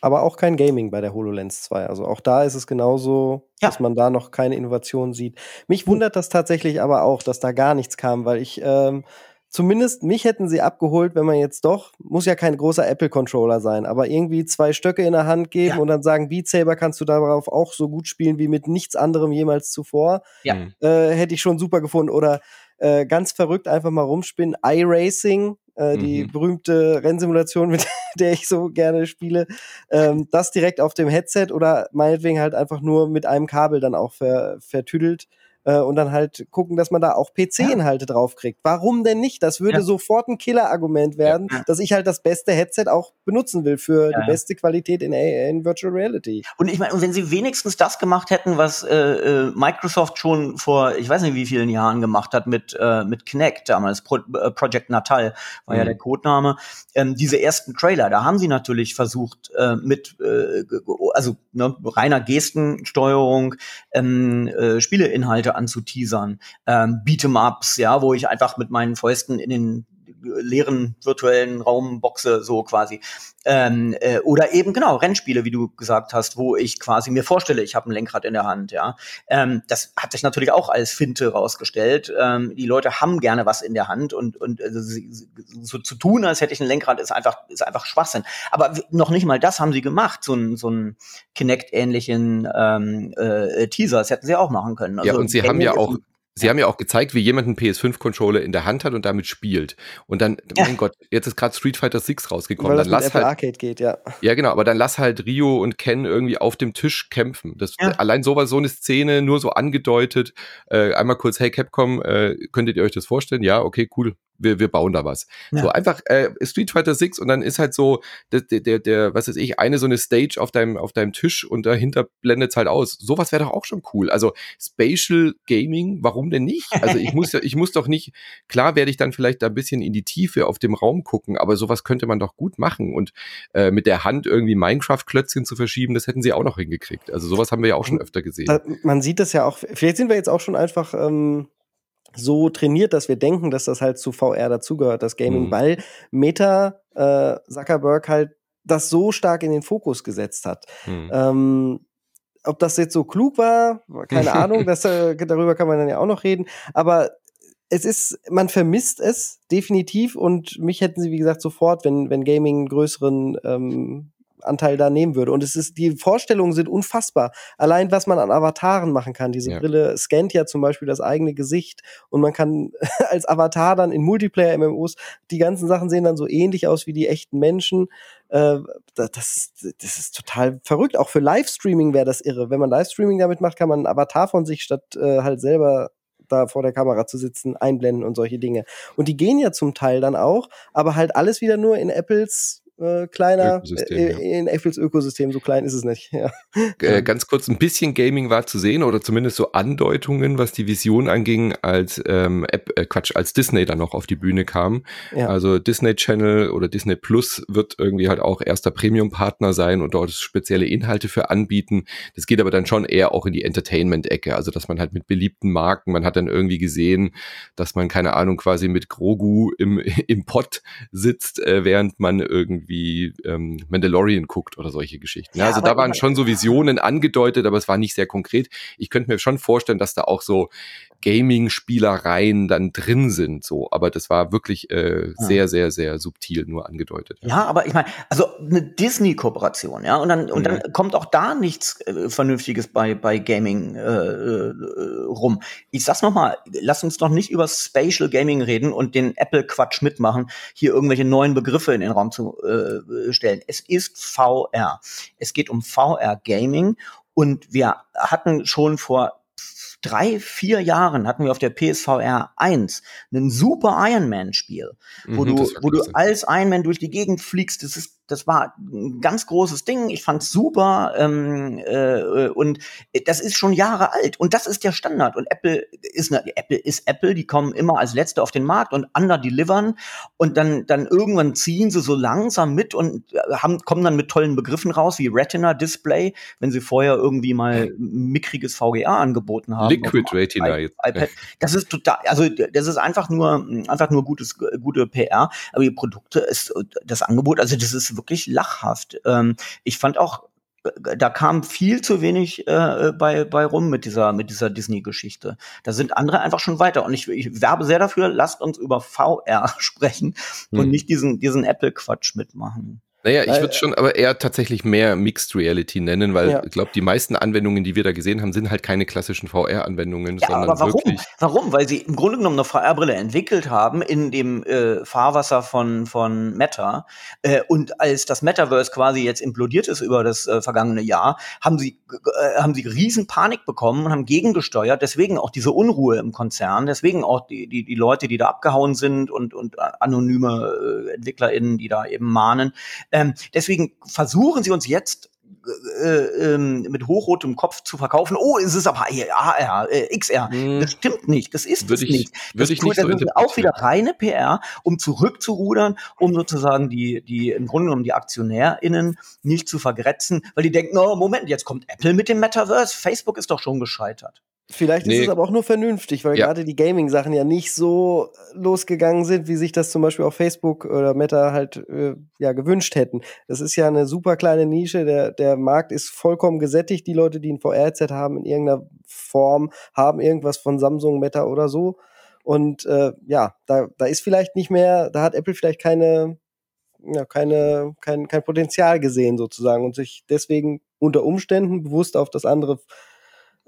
aber auch kein Gaming bei der HoloLens 2. Also auch da ist es genauso, ja. dass man da noch keine Innovation sieht. Mich wundert das tatsächlich aber auch, dass da gar nichts kam, weil ich ähm, zumindest mich hätten sie abgeholt, wenn man jetzt doch, muss ja kein großer Apple-Controller sein, aber irgendwie zwei Stöcke in der Hand geben ja. und dann sagen, Beat Saber kannst du darauf auch so gut spielen wie mit nichts anderem jemals zuvor. Ja. Äh, hätte ich schon super gefunden. Oder äh, ganz verrückt einfach mal rumspinnen. iRacing, äh, die mhm. berühmte Rennsimulation, mit [LAUGHS] der ich so gerne spiele, ähm, das direkt auf dem Headset oder meinetwegen halt einfach nur mit einem Kabel dann auch ver vertüdelt äh, und dann halt gucken, dass man da auch PC-Inhalte ja. draufkriegt. Warum denn nicht? Das würde ja. sofort ein Killer-Argument werden, ja. dass ich halt das beste Headset auch benutzen will für die beste Qualität in, in Virtual Reality. Und ich meine, wenn sie wenigstens das gemacht hätten, was äh, äh, Microsoft schon vor, ich weiß nicht wie vielen Jahren gemacht hat mit, äh, mit Kinect damals, Pro, äh, Project Natal war mhm. ja der Codename, ähm, diese ersten Trailer, da haben sie natürlich versucht, äh, mit, äh, also ne, reiner Gestensteuerung ähm, äh, Spieleinhalte anzuteasern. Ähm, Beat'em-Ups, ja, wo ich einfach mit meinen Fäusten in den leeren virtuellen Raum boxe, so quasi. Ähm, äh, oder eben genau Rennspiele, wie du gesagt hast, wo ich quasi mir vorstelle, ich habe ein Lenkrad in der Hand. Ja, ähm, das hat sich natürlich auch als Finte rausgestellt. Ähm, die Leute haben gerne was in der Hand und und also, so zu tun, als hätte ich ein Lenkrad, ist einfach ist einfach Schwachsinn. Aber noch nicht mal das haben sie gemacht. So ein so ein Kinect-ähnlichen ähm, äh, Teaser, das hätten sie auch machen können. Also, ja, und sie haben ja auch Sie haben ja auch gezeigt, wie jemand einen PS5-Controller in der Hand hat und damit spielt. Und dann, ja. mein Gott, jetzt ist gerade Street Fighter 6 rausgekommen. Weil dann lass halt, Arcade geht, ja. Ja, genau, aber dann lass halt Rio und Ken irgendwie auf dem Tisch kämpfen. Das, ja. Allein sowas, so eine Szene, nur so angedeutet. Äh, einmal kurz, hey Capcom, äh, könntet ihr euch das vorstellen? Ja, okay, cool wir, wir bauen da was. Ja. So einfach äh, Street Fighter 6 und dann ist halt so der, der, der, was weiß ich, eine so eine Stage auf deinem, auf deinem Tisch und dahinter blendet es halt aus. Sowas wäre doch auch schon cool. Also Spatial Gaming, warum denn nicht? Also ich muss ja, ich muss doch nicht, klar werde ich dann vielleicht da ein bisschen in die Tiefe auf dem Raum gucken, aber sowas könnte man doch gut machen. Und äh, mit der Hand irgendwie Minecraft-Klötzchen zu verschieben, das hätten sie auch noch hingekriegt. Also sowas haben wir ja auch schon öfter gesehen. Man sieht das ja auch, vielleicht sind wir jetzt auch schon einfach ähm, so trainiert, dass wir denken, dass das halt zu VR dazugehört, das Gaming, mhm. weil Meta äh, Zuckerberg halt das so stark in den Fokus gesetzt hat. Mhm. Ähm, ob das jetzt so klug war, keine [LAUGHS] Ahnung, das, äh, darüber kann man dann ja auch noch reden, aber es ist, man vermisst es definitiv und mich hätten sie, wie gesagt, sofort, wenn, wenn Gaming einen größeren ähm, Anteil da nehmen würde. Und es ist, die Vorstellungen sind unfassbar. Allein, was man an Avataren machen kann. Diese ja. Brille scannt ja zum Beispiel das eigene Gesicht und man kann [LAUGHS] als Avatar dann in Multiplayer-MMOs, die ganzen Sachen sehen dann so ähnlich aus wie die echten Menschen. Äh, das, das ist total verrückt. Auch für Livestreaming wäre das irre. Wenn man Livestreaming damit macht, kann man einen Avatar von sich statt äh, halt selber da vor der Kamera zu sitzen, einblenden und solche Dinge. Und die gehen ja zum Teil dann auch, aber halt alles wieder nur in Apples äh, kleiner äh, in Apples Ökosystem, so klein ist es nicht. [LAUGHS] Ja. Äh, ganz kurz, ein bisschen Gaming war zu sehen oder zumindest so Andeutungen, was die Vision anging, als ähm, App, äh, Quatsch, als Disney dann noch auf die Bühne kam. Ja. Also Disney Channel oder Disney Plus wird irgendwie halt auch erster Premium-Partner sein und dort spezielle Inhalte für anbieten. Das geht aber dann schon eher auch in die Entertainment-Ecke, also dass man halt mit beliebten Marken, man hat dann irgendwie gesehen, dass man, keine Ahnung, quasi mit Grogu im, [LAUGHS] im Pott sitzt, äh, während man irgendwie irgendwie ähm, Mandalorian guckt oder solche Geschichten. Ja, also da waren schon so Visionen angedeutet, aber es war nicht sehr konkret. Ich könnte mir schon vorstellen, dass da auch so Gaming-Spielereien dann drin sind, so. Aber das war wirklich äh, sehr, sehr, sehr subtil nur angedeutet. Ja, ja aber ich meine, also eine Disney-Kooperation, ja, und dann, und dann mhm. kommt auch da nichts äh, Vernünftiges bei, bei Gaming äh, äh, rum. Ich sag's noch mal, lass uns doch nicht über Spatial Gaming reden und den Apple-Quatsch mitmachen, hier irgendwelche neuen Begriffe in den Raum zu äh, stellen. Es ist VR. Es geht um VR-Gaming und wir hatten schon vor drei, vier Jahren hatten wir auf der PSVR 1 ein super Iron Man Spiel, wo mhm, du, wo du als Iron Man durch die Gegend fliegst. Das ist das war ein ganz großes Ding. Ich fand's super ähm, äh, und das ist schon Jahre alt und das ist der Standard. Und Apple ist eine, Apple ist Apple. Die kommen immer als Letzte auf den Markt und under delivern und dann dann irgendwann ziehen sie so langsam mit und haben kommen dann mit tollen Begriffen raus wie Retina Display, wenn sie vorher irgendwie mal mickriges VGA angeboten haben. Liquid Retina jetzt. iPad. Das ist total, also das ist einfach nur einfach nur gutes gute PR. Aber die Produkte ist das Angebot, also das ist wirklich lachhaft. Ähm, ich fand auch, äh, da kam viel zu wenig äh, bei, bei rum mit dieser, mit dieser Disney-Geschichte. Da sind andere einfach schon weiter. Und ich, ich werbe sehr dafür, lasst uns über VR [LAUGHS] sprechen hm. und nicht diesen, diesen Apple-Quatsch mitmachen. Naja, ich würde schon aber eher tatsächlich mehr Mixed Reality nennen, weil ja. ich glaube, die meisten Anwendungen, die wir da gesehen haben, sind halt keine klassischen VR-Anwendungen, ja, sondern aber warum? wirklich. Warum? Weil sie im Grunde genommen eine VR-Brille entwickelt haben in dem äh, Fahrwasser von, von Meta. Äh, und als das Metaverse quasi jetzt implodiert ist über das äh, vergangene Jahr, haben sie, äh, haben sie riesen Panik bekommen und haben gegengesteuert. Deswegen auch diese Unruhe im Konzern, deswegen auch die, die, die Leute, die da abgehauen sind und, und anonyme äh, EntwicklerInnen, die da eben mahnen. Ähm, deswegen versuchen sie uns jetzt äh, äh, mit hochrotem Kopf zu verkaufen. Oh, es ist aber AR, äh, XR. Mm. Das stimmt nicht. Das ist würde es nicht. Das, ich nicht das so ist auch wieder reine PR, um zurückzurudern, um sozusagen die, die im Grunde genommen die AktionärInnen nicht zu vergrätzen, weil die denken, oh, Moment, jetzt kommt Apple mit dem Metaverse. Facebook ist doch schon gescheitert. Vielleicht nee. ist es aber auch nur vernünftig, weil ja. gerade die Gaming-Sachen ja nicht so losgegangen sind, wie sich das zum Beispiel auf Facebook oder Meta halt äh, ja gewünscht hätten. Das ist ja eine super kleine Nische, der, der Markt ist vollkommen gesättigt. Die Leute, die ein VR-Set haben in irgendeiner Form, haben irgendwas von Samsung, Meta oder so. Und äh, ja, da, da ist vielleicht nicht mehr, da hat Apple vielleicht keine, ja, keine, kein, kein Potenzial gesehen sozusagen und sich deswegen unter Umständen bewusst auf das andere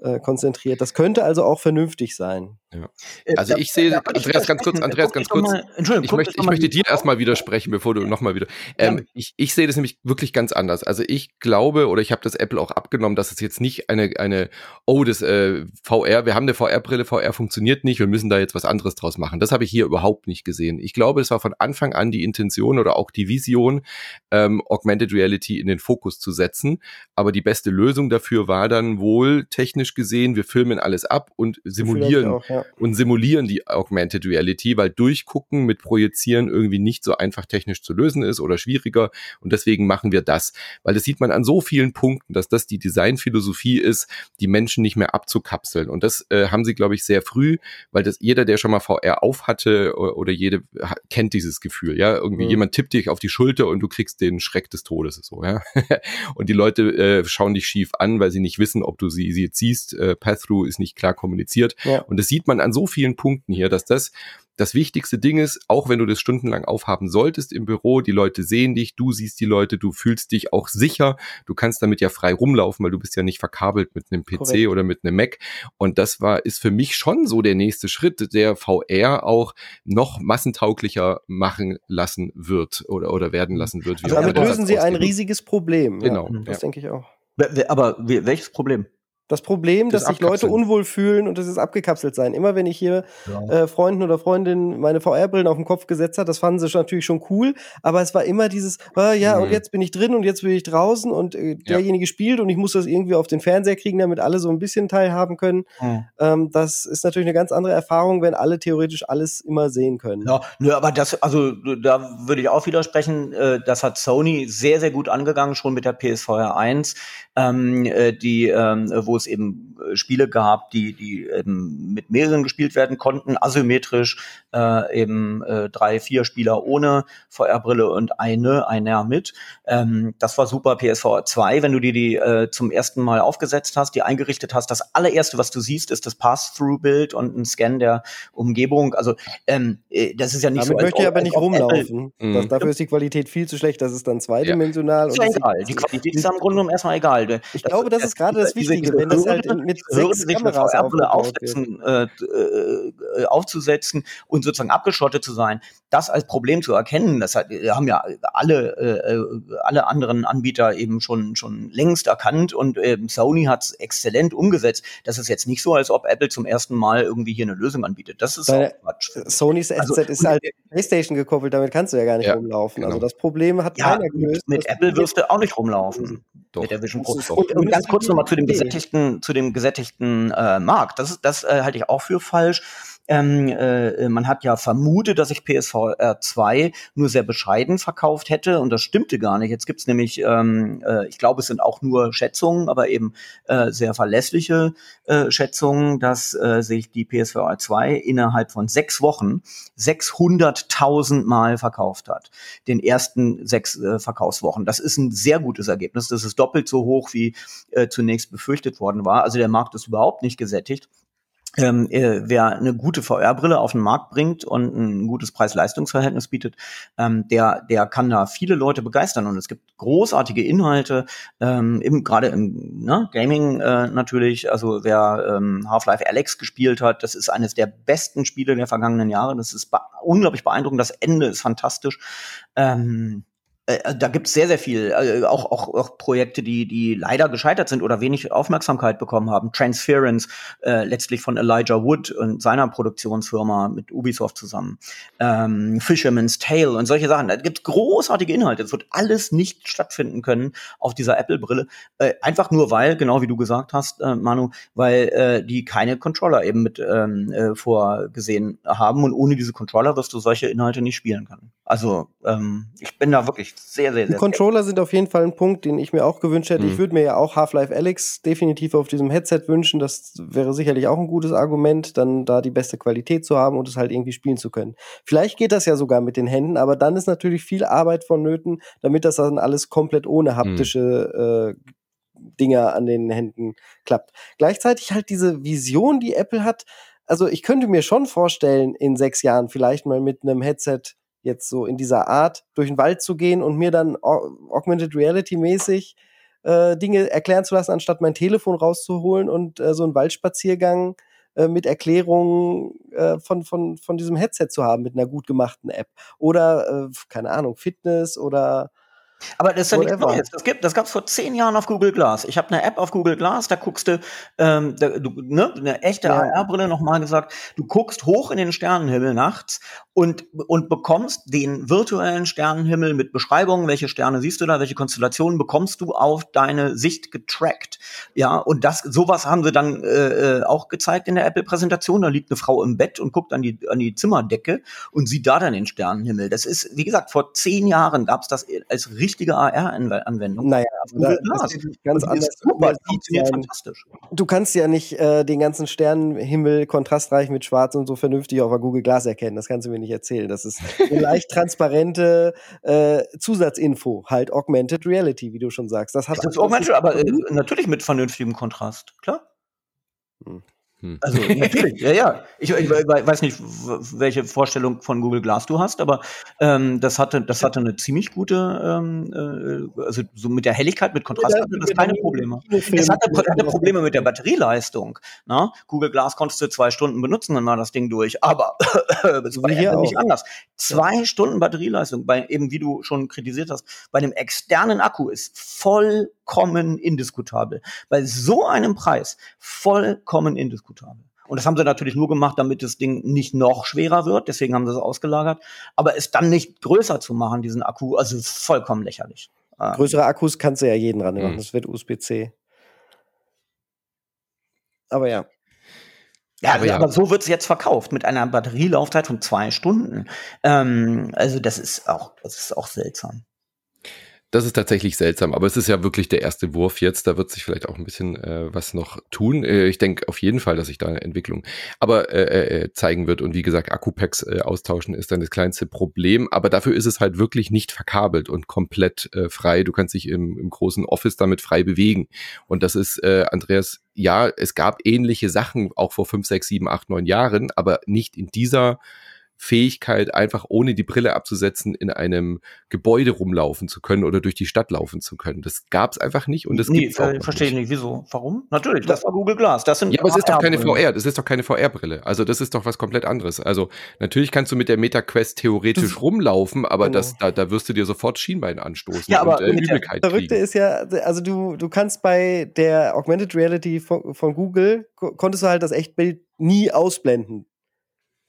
äh, konzentriert. Das könnte also auch vernünftig sein. Ja. Äh, also ich sehe, Andreas, ganz kurz, Andreas, ganz kurz. ich möchte, ich möchte dir erstmal widersprechen, bevor du nochmal wieder. Ähm, ich, ich sehe das nämlich wirklich ganz anders. Also ich glaube, oder ich habe das Apple auch abgenommen, dass es jetzt nicht eine, eine, oh, das äh, VR, wir haben eine VR-Brille, VR funktioniert nicht, wir müssen da jetzt was anderes draus machen. Das habe ich hier überhaupt nicht gesehen. Ich glaube, es war von Anfang an die Intention oder auch die Vision, ähm, Augmented Reality in den Fokus zu setzen. Aber die beste Lösung dafür war dann wohl technisch technisch gesehen, wir filmen alles ab und simulieren auch, ja. und simulieren die Augmented Reality, weil durchgucken mit Projizieren irgendwie nicht so einfach technisch zu lösen ist oder schwieriger und deswegen machen wir das, weil das sieht man an so vielen Punkten, dass das die Designphilosophie ist, die Menschen nicht mehr abzukapseln und das äh, haben sie glaube ich sehr früh, weil das jeder, der schon mal VR auf hatte oder, oder jede kennt dieses Gefühl, ja, irgendwie mhm. jemand tippt dich auf die Schulter und du kriegst den Schreck des Todes so, ja. [LAUGHS] und die Leute äh, schauen dich schief an, weil sie nicht wissen, ob du sie, sie jetzt siehst siehst, äh, Path-Through ist nicht klar kommuniziert. Ja. Und das sieht man an so vielen Punkten hier, dass das das wichtigste Ding ist, auch wenn du das stundenlang aufhaben solltest im Büro, die Leute sehen dich, du siehst die Leute, du fühlst dich auch sicher, du kannst damit ja frei rumlaufen, weil du bist ja nicht verkabelt mit einem PC Korrekt. oder mit einem Mac. Und das war, ist für mich schon so der nächste Schritt, der VR auch noch massentauglicher machen lassen wird oder, oder werden lassen wird. Also damit lösen sie ein riesiges Problem. Genau. Ja, das ja. denke ich auch. Aber welches Problem? Das Problem, das dass sich Leute unwohl fühlen und das ist abgekapselt sein. Immer wenn ich hier ja. äh, Freunden oder Freundinnen meine VR-Brillen auf den Kopf gesetzt hat, das fanden sie natürlich schon cool, aber es war immer dieses, äh, ja, mhm. und jetzt bin ich drin und jetzt bin ich draußen und äh, derjenige ja. spielt und ich muss das irgendwie auf den Fernseher kriegen, damit alle so ein bisschen teilhaben können. Mhm. Ähm, das ist natürlich eine ganz andere Erfahrung, wenn alle theoretisch alles immer sehen können. Ja, nö, aber das, also da würde ich auch widersprechen, äh, das hat Sony sehr, sehr gut angegangen, schon mit der PSVR 1. ähm, äh, die, ähm, wo es eben äh, Spiele gab, die, die eben mit mehreren gespielt werden konnten, asymmetrisch, äh, eben äh, drei, vier Spieler ohne VR-Brille und eine, einer mit. Ähm, das war super PSVR 2, wenn du dir die äh, zum ersten Mal aufgesetzt hast, die eingerichtet hast. Das allererste, was du siehst, ist das Pass-Through-Bild und ein Scan der Umgebung. Also ähm, äh, das ist ja nicht Damit so. möchte ich aber nicht rumlaufen. Das, dafür ist die Qualität viel zu schlecht. Das ist dann zweidimensional. Ja. Ist ja egal. Die Qualität ist ja im Grunde genommen erstmal egal. Ich das, glaube, das ist gerade das Wichtige, diese, diese wenn das halt mit sechs Kameras aufsetzen, äh, äh, aufzusetzen und sozusagen abgeschottet zu sein, das als Problem zu erkennen, das hat, haben ja alle äh, alle anderen Anbieter eben schon schon längst erkannt und äh, Sony hat es exzellent umgesetzt. Das ist jetzt nicht so, als ob Apple zum ersten Mal irgendwie hier eine Lösung anbietet. Das ist Weil auch Quatsch. Sonys also, ist halt PlayStation gekoppelt, damit kannst du ja gar nicht ja, rumlaufen. Also genau. Also das Problem hat ja, keiner gelöst. Mit Apple wirst du auch nicht rumlaufen. Doch. Mit der Vision Pro. Und, und ganz kurz nochmal zu dem gesättigten, zu dem gesättigten äh, Markt. Das, ist, das äh, halte ich auch für falsch. Ähm, äh, man hat ja vermutet, dass sich PSVR 2 nur sehr bescheiden verkauft hätte und das stimmte gar nicht. Jetzt gibt's nämlich, ähm, äh, ich glaube, es sind auch nur Schätzungen, aber eben äh, sehr verlässliche äh, Schätzungen, dass äh, sich die PSVR 2 innerhalb von sechs Wochen 600.000 Mal verkauft hat. Den ersten sechs äh, Verkaufswochen. Das ist ein sehr gutes Ergebnis. Das ist doppelt so hoch, wie zunächst befürchtet worden war. Also der Markt ist überhaupt nicht gesättigt ähm, äh, wer eine gute VR-Brille auf den Markt bringt und ein gutes Preis-Leistungs-Verhältnis bietet, ähm, der, der kann da viele Leute begeistern. Und es gibt großartige Inhalte, ähm, im, gerade im ne, Gaming äh, natürlich. Also wer ähm, Half-Life Alex gespielt hat, das ist eines der besten Spiele der vergangenen Jahre. Das ist be unglaublich beeindruckend. Das Ende ist fantastisch. Ähm, äh, äh, da gibt es sehr, sehr viel, äh, auch, auch, auch Projekte, die, die leider gescheitert sind oder wenig Aufmerksamkeit bekommen haben. Transference, äh, letztlich von Elijah Wood und seiner Produktionsfirma mit Ubisoft zusammen. Ähm, Fisherman's Tale und solche Sachen. Da gibt es großartige Inhalte. Es wird alles nicht stattfinden können auf dieser Apple-Brille. Äh, einfach nur, weil, genau wie du gesagt hast, äh, Manu, weil äh, die keine Controller eben mit ähm, äh, vorgesehen haben. Und ohne diese Controller wirst du solche Inhalte nicht spielen können. Also ähm, ich bin da wirklich sehr, sehr, sehr. Die Controller sind auf jeden Fall ein Punkt, den ich mir auch gewünscht hätte. Mhm. Ich würde mir ja auch Half-Life Alex definitiv auf diesem Headset wünschen. Das wäre sicherlich auch ein gutes Argument, dann da die beste Qualität zu haben und es halt irgendwie spielen zu können. Vielleicht geht das ja sogar mit den Händen, aber dann ist natürlich viel Arbeit vonnöten, damit das dann alles komplett ohne haptische mhm. äh, Dinger an den Händen klappt. Gleichzeitig halt diese Vision, die Apple hat. Also ich könnte mir schon vorstellen, in sechs Jahren vielleicht mal mit einem Headset jetzt so in dieser Art durch den Wald zu gehen und mir dann Augmented Reality mäßig äh, Dinge erklären zu lassen, anstatt mein Telefon rauszuholen und äh, so einen Waldspaziergang äh, mit Erklärungen äh, von, von, von diesem Headset zu haben, mit einer gut gemachten App. Oder, äh, keine Ahnung, Fitness oder aber das ist ja nichts Neues. Das, gibt, das gab es vor zehn Jahren auf Google Glass. Ich habe eine App auf Google Glass, da guckst du, ähm, da, du ne, eine echte ja. AR-Brille nochmal gesagt, du guckst hoch in den Sternenhimmel nachts und, und bekommst den virtuellen Sternenhimmel mit Beschreibungen, welche Sterne siehst du da, welche Konstellationen bekommst du auf deine Sicht getrackt. Ja, und das, sowas haben sie dann äh, äh auch gezeigt in der Apple-Präsentation. Da liegt eine Frau im Bett und guckt an die, an die Zimmerdecke und sieht da dann den Sternenhimmel. Das ist, wie gesagt, vor zehn Jahren gab es das als richtig richtige AR-Anwendung. Naja, das ist ganz anders. Super, funktioniert fantastisch. Du kannst ja nicht äh, den ganzen Sternenhimmel kontrastreich mit Schwarz und so vernünftig auf der Google Glass erkennen. Das kannst du mir nicht erzählen. Das ist eine [LAUGHS] leicht transparente äh, Zusatzinfo, halt Augmented Reality, wie du schon sagst. Das hat das ist Augmented, aber äh, natürlich mit vernünftigem Kontrast, klar. Hm. Hm. Also [LAUGHS] natürlich, ja, ja. Ich, ich, weiß nicht, welche Vorstellung von Google Glass du hast, aber ähm, das hatte, das hatte eine ziemlich gute, ähm, äh, also so mit der Helligkeit, mit Kontrast hatte das keine Probleme. Es hatte, hatte Probleme mit der Batterieleistung. Na? Ne? Google Glass konntest du zwei Stunden benutzen, dann war das Ding durch. Aber [LAUGHS] es war hier nicht anders. Zwei Stunden Batterieleistung, bei eben wie du schon kritisiert hast, bei einem externen Akku ist vollkommen indiskutabel. Bei so einem Preis vollkommen indiskutabel diskutabel. Und das haben sie natürlich nur gemacht, damit das Ding nicht noch schwerer wird. Deswegen haben sie es ausgelagert. Aber es dann nicht größer zu machen, diesen Akku, also vollkommen lächerlich. Ähm, Größere Akkus kannst du ja jeden ran machen. Mhm. Das wird USB-C. Aber ja. Ja, aber, ja. aber so wird es jetzt verkauft mit einer Batterielaufzeit von zwei Stunden. Ähm, also das ist auch, das ist auch seltsam. Das ist tatsächlich seltsam, aber es ist ja wirklich der erste Wurf jetzt. Da wird sich vielleicht auch ein bisschen äh, was noch tun. Äh, ich denke auf jeden Fall, dass sich da eine Entwicklung aber äh, äh, äh, zeigen wird. Und wie gesagt, Akkupacks äh, austauschen ist dann das kleinste Problem. Aber dafür ist es halt wirklich nicht verkabelt und komplett äh, frei. Du kannst dich im, im großen Office damit frei bewegen. Und das ist, äh, Andreas, ja, es gab ähnliche Sachen auch vor fünf, sechs, sieben, acht, neun Jahren, aber nicht in dieser Fähigkeit, einfach ohne die Brille abzusetzen, in einem Gebäude rumlaufen zu können oder durch die Stadt laufen zu können. Das gab es einfach nicht und das nee, gibt's auch verstehe ich nicht. Wieso? Warum? Natürlich, das war Google Glass. Das sind ja, aber es ist doch keine VR. Das ist doch keine VR-Brille. Also das ist doch was komplett anderes. Also natürlich kannst du mit der Meta Quest theoretisch das, rumlaufen, aber genau. das, da, da wirst du dir sofort Schienbein anstoßen ja, aber und äh, Übelkeit Verrückte ist ja, also du, du kannst bei der Augmented Reality von, von Google, konntest du halt das Echtbild nie ausblenden.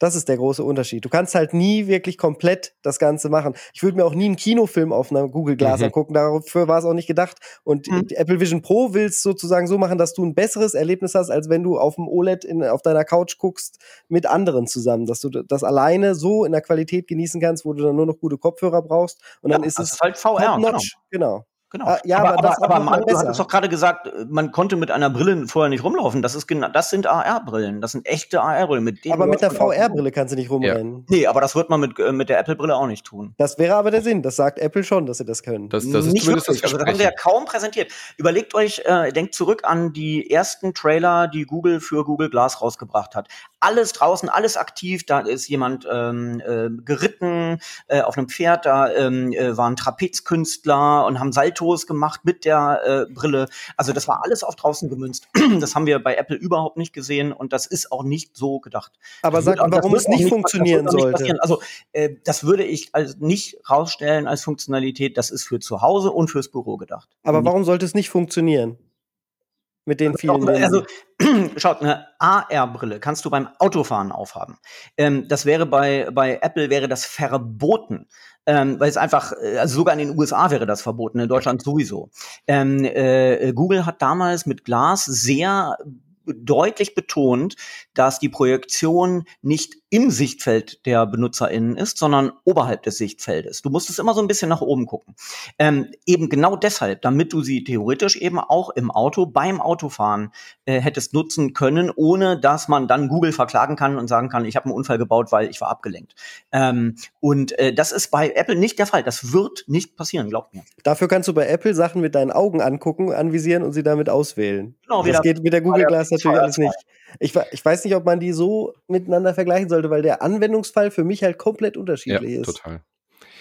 Das ist der große Unterschied. Du kannst halt nie wirklich komplett das Ganze machen. Ich würde mir auch nie einen Kinofilm auf einer Google Glass mhm. angucken. Dafür war es auch nicht gedacht. Und mhm. Apple Vision Pro will es sozusagen so machen, dass du ein besseres Erlebnis hast, als wenn du auf dem OLED in, auf deiner Couch guckst mit anderen zusammen. Dass du das alleine so in der Qualität genießen kannst, wo du dann nur noch gute Kopfhörer brauchst. Und ja, dann ist es ist halt VR. Genau. genau. Genau. Ah, ja, aber, aber, das aber, aber Mann, du hattest doch gerade gesagt, man konnte mit einer Brille vorher nicht rumlaufen. Das ist genau, das sind AR-Brillen. Das sind echte AR-Brillen. Mit aber mit der VR-Brille kannst du nicht rumrennen. Ja. Nee, aber das wird man mit, äh, mit der Apple-Brille auch nicht tun. Das wäre aber der Sinn. Das sagt Apple schon, dass sie das können. Das, das ist nicht wirklich. Das, also, das haben sie ja kaum präsentiert. Überlegt euch, äh, denkt zurück an die ersten Trailer, die Google für Google Glass rausgebracht hat. Alles draußen, alles aktiv. Da ist jemand ähm, äh, geritten äh, auf einem Pferd. Da ähm, äh, waren Trapezkünstler und haben Saltos gemacht mit der äh, Brille. Also das war alles auf draußen gemünzt. [CLEARS THROAT] das haben wir bei Apple überhaupt nicht gesehen und das ist auch nicht so gedacht. Aber sag, warum es nicht funktionieren sollte? Nicht also äh, das würde ich also nicht rausstellen als Funktionalität. Das ist für zu Hause und fürs Büro gedacht. Aber warum sollte es nicht funktionieren? Mit den vielen. Also, [CLEARS THROAT] schaut, eine AR-Brille kannst du beim Autofahren aufhaben. Ähm, das wäre bei, bei Apple wäre das verboten ähm, weil es einfach, äh, also sogar in den USA wäre das verboten, in Deutschland sowieso. Ähm, äh, Google hat damals mit Glas sehr deutlich betont, dass die Projektion nicht im Sichtfeld der BenutzerInnen ist, sondern oberhalb des Sichtfeldes. Du musst es immer so ein bisschen nach oben gucken. Ähm, eben genau deshalb, damit du sie theoretisch eben auch im Auto beim Autofahren äh, hättest nutzen können, ohne dass man dann Google verklagen kann und sagen kann, ich habe einen Unfall gebaut, weil ich war abgelenkt. Ähm, und äh, das ist bei Apple nicht der Fall. Das wird nicht passieren, glaubt mir. Dafür kannst du bei Apple Sachen mit deinen Augen angucken, anvisieren und sie damit auswählen. Genau, das geht mit der Google Glass natürlich alles nicht. Ich, ich weiß nicht, ob man die so miteinander vergleichen sollte, weil der Anwendungsfall für mich halt komplett unterschiedlich ja, ist. Total.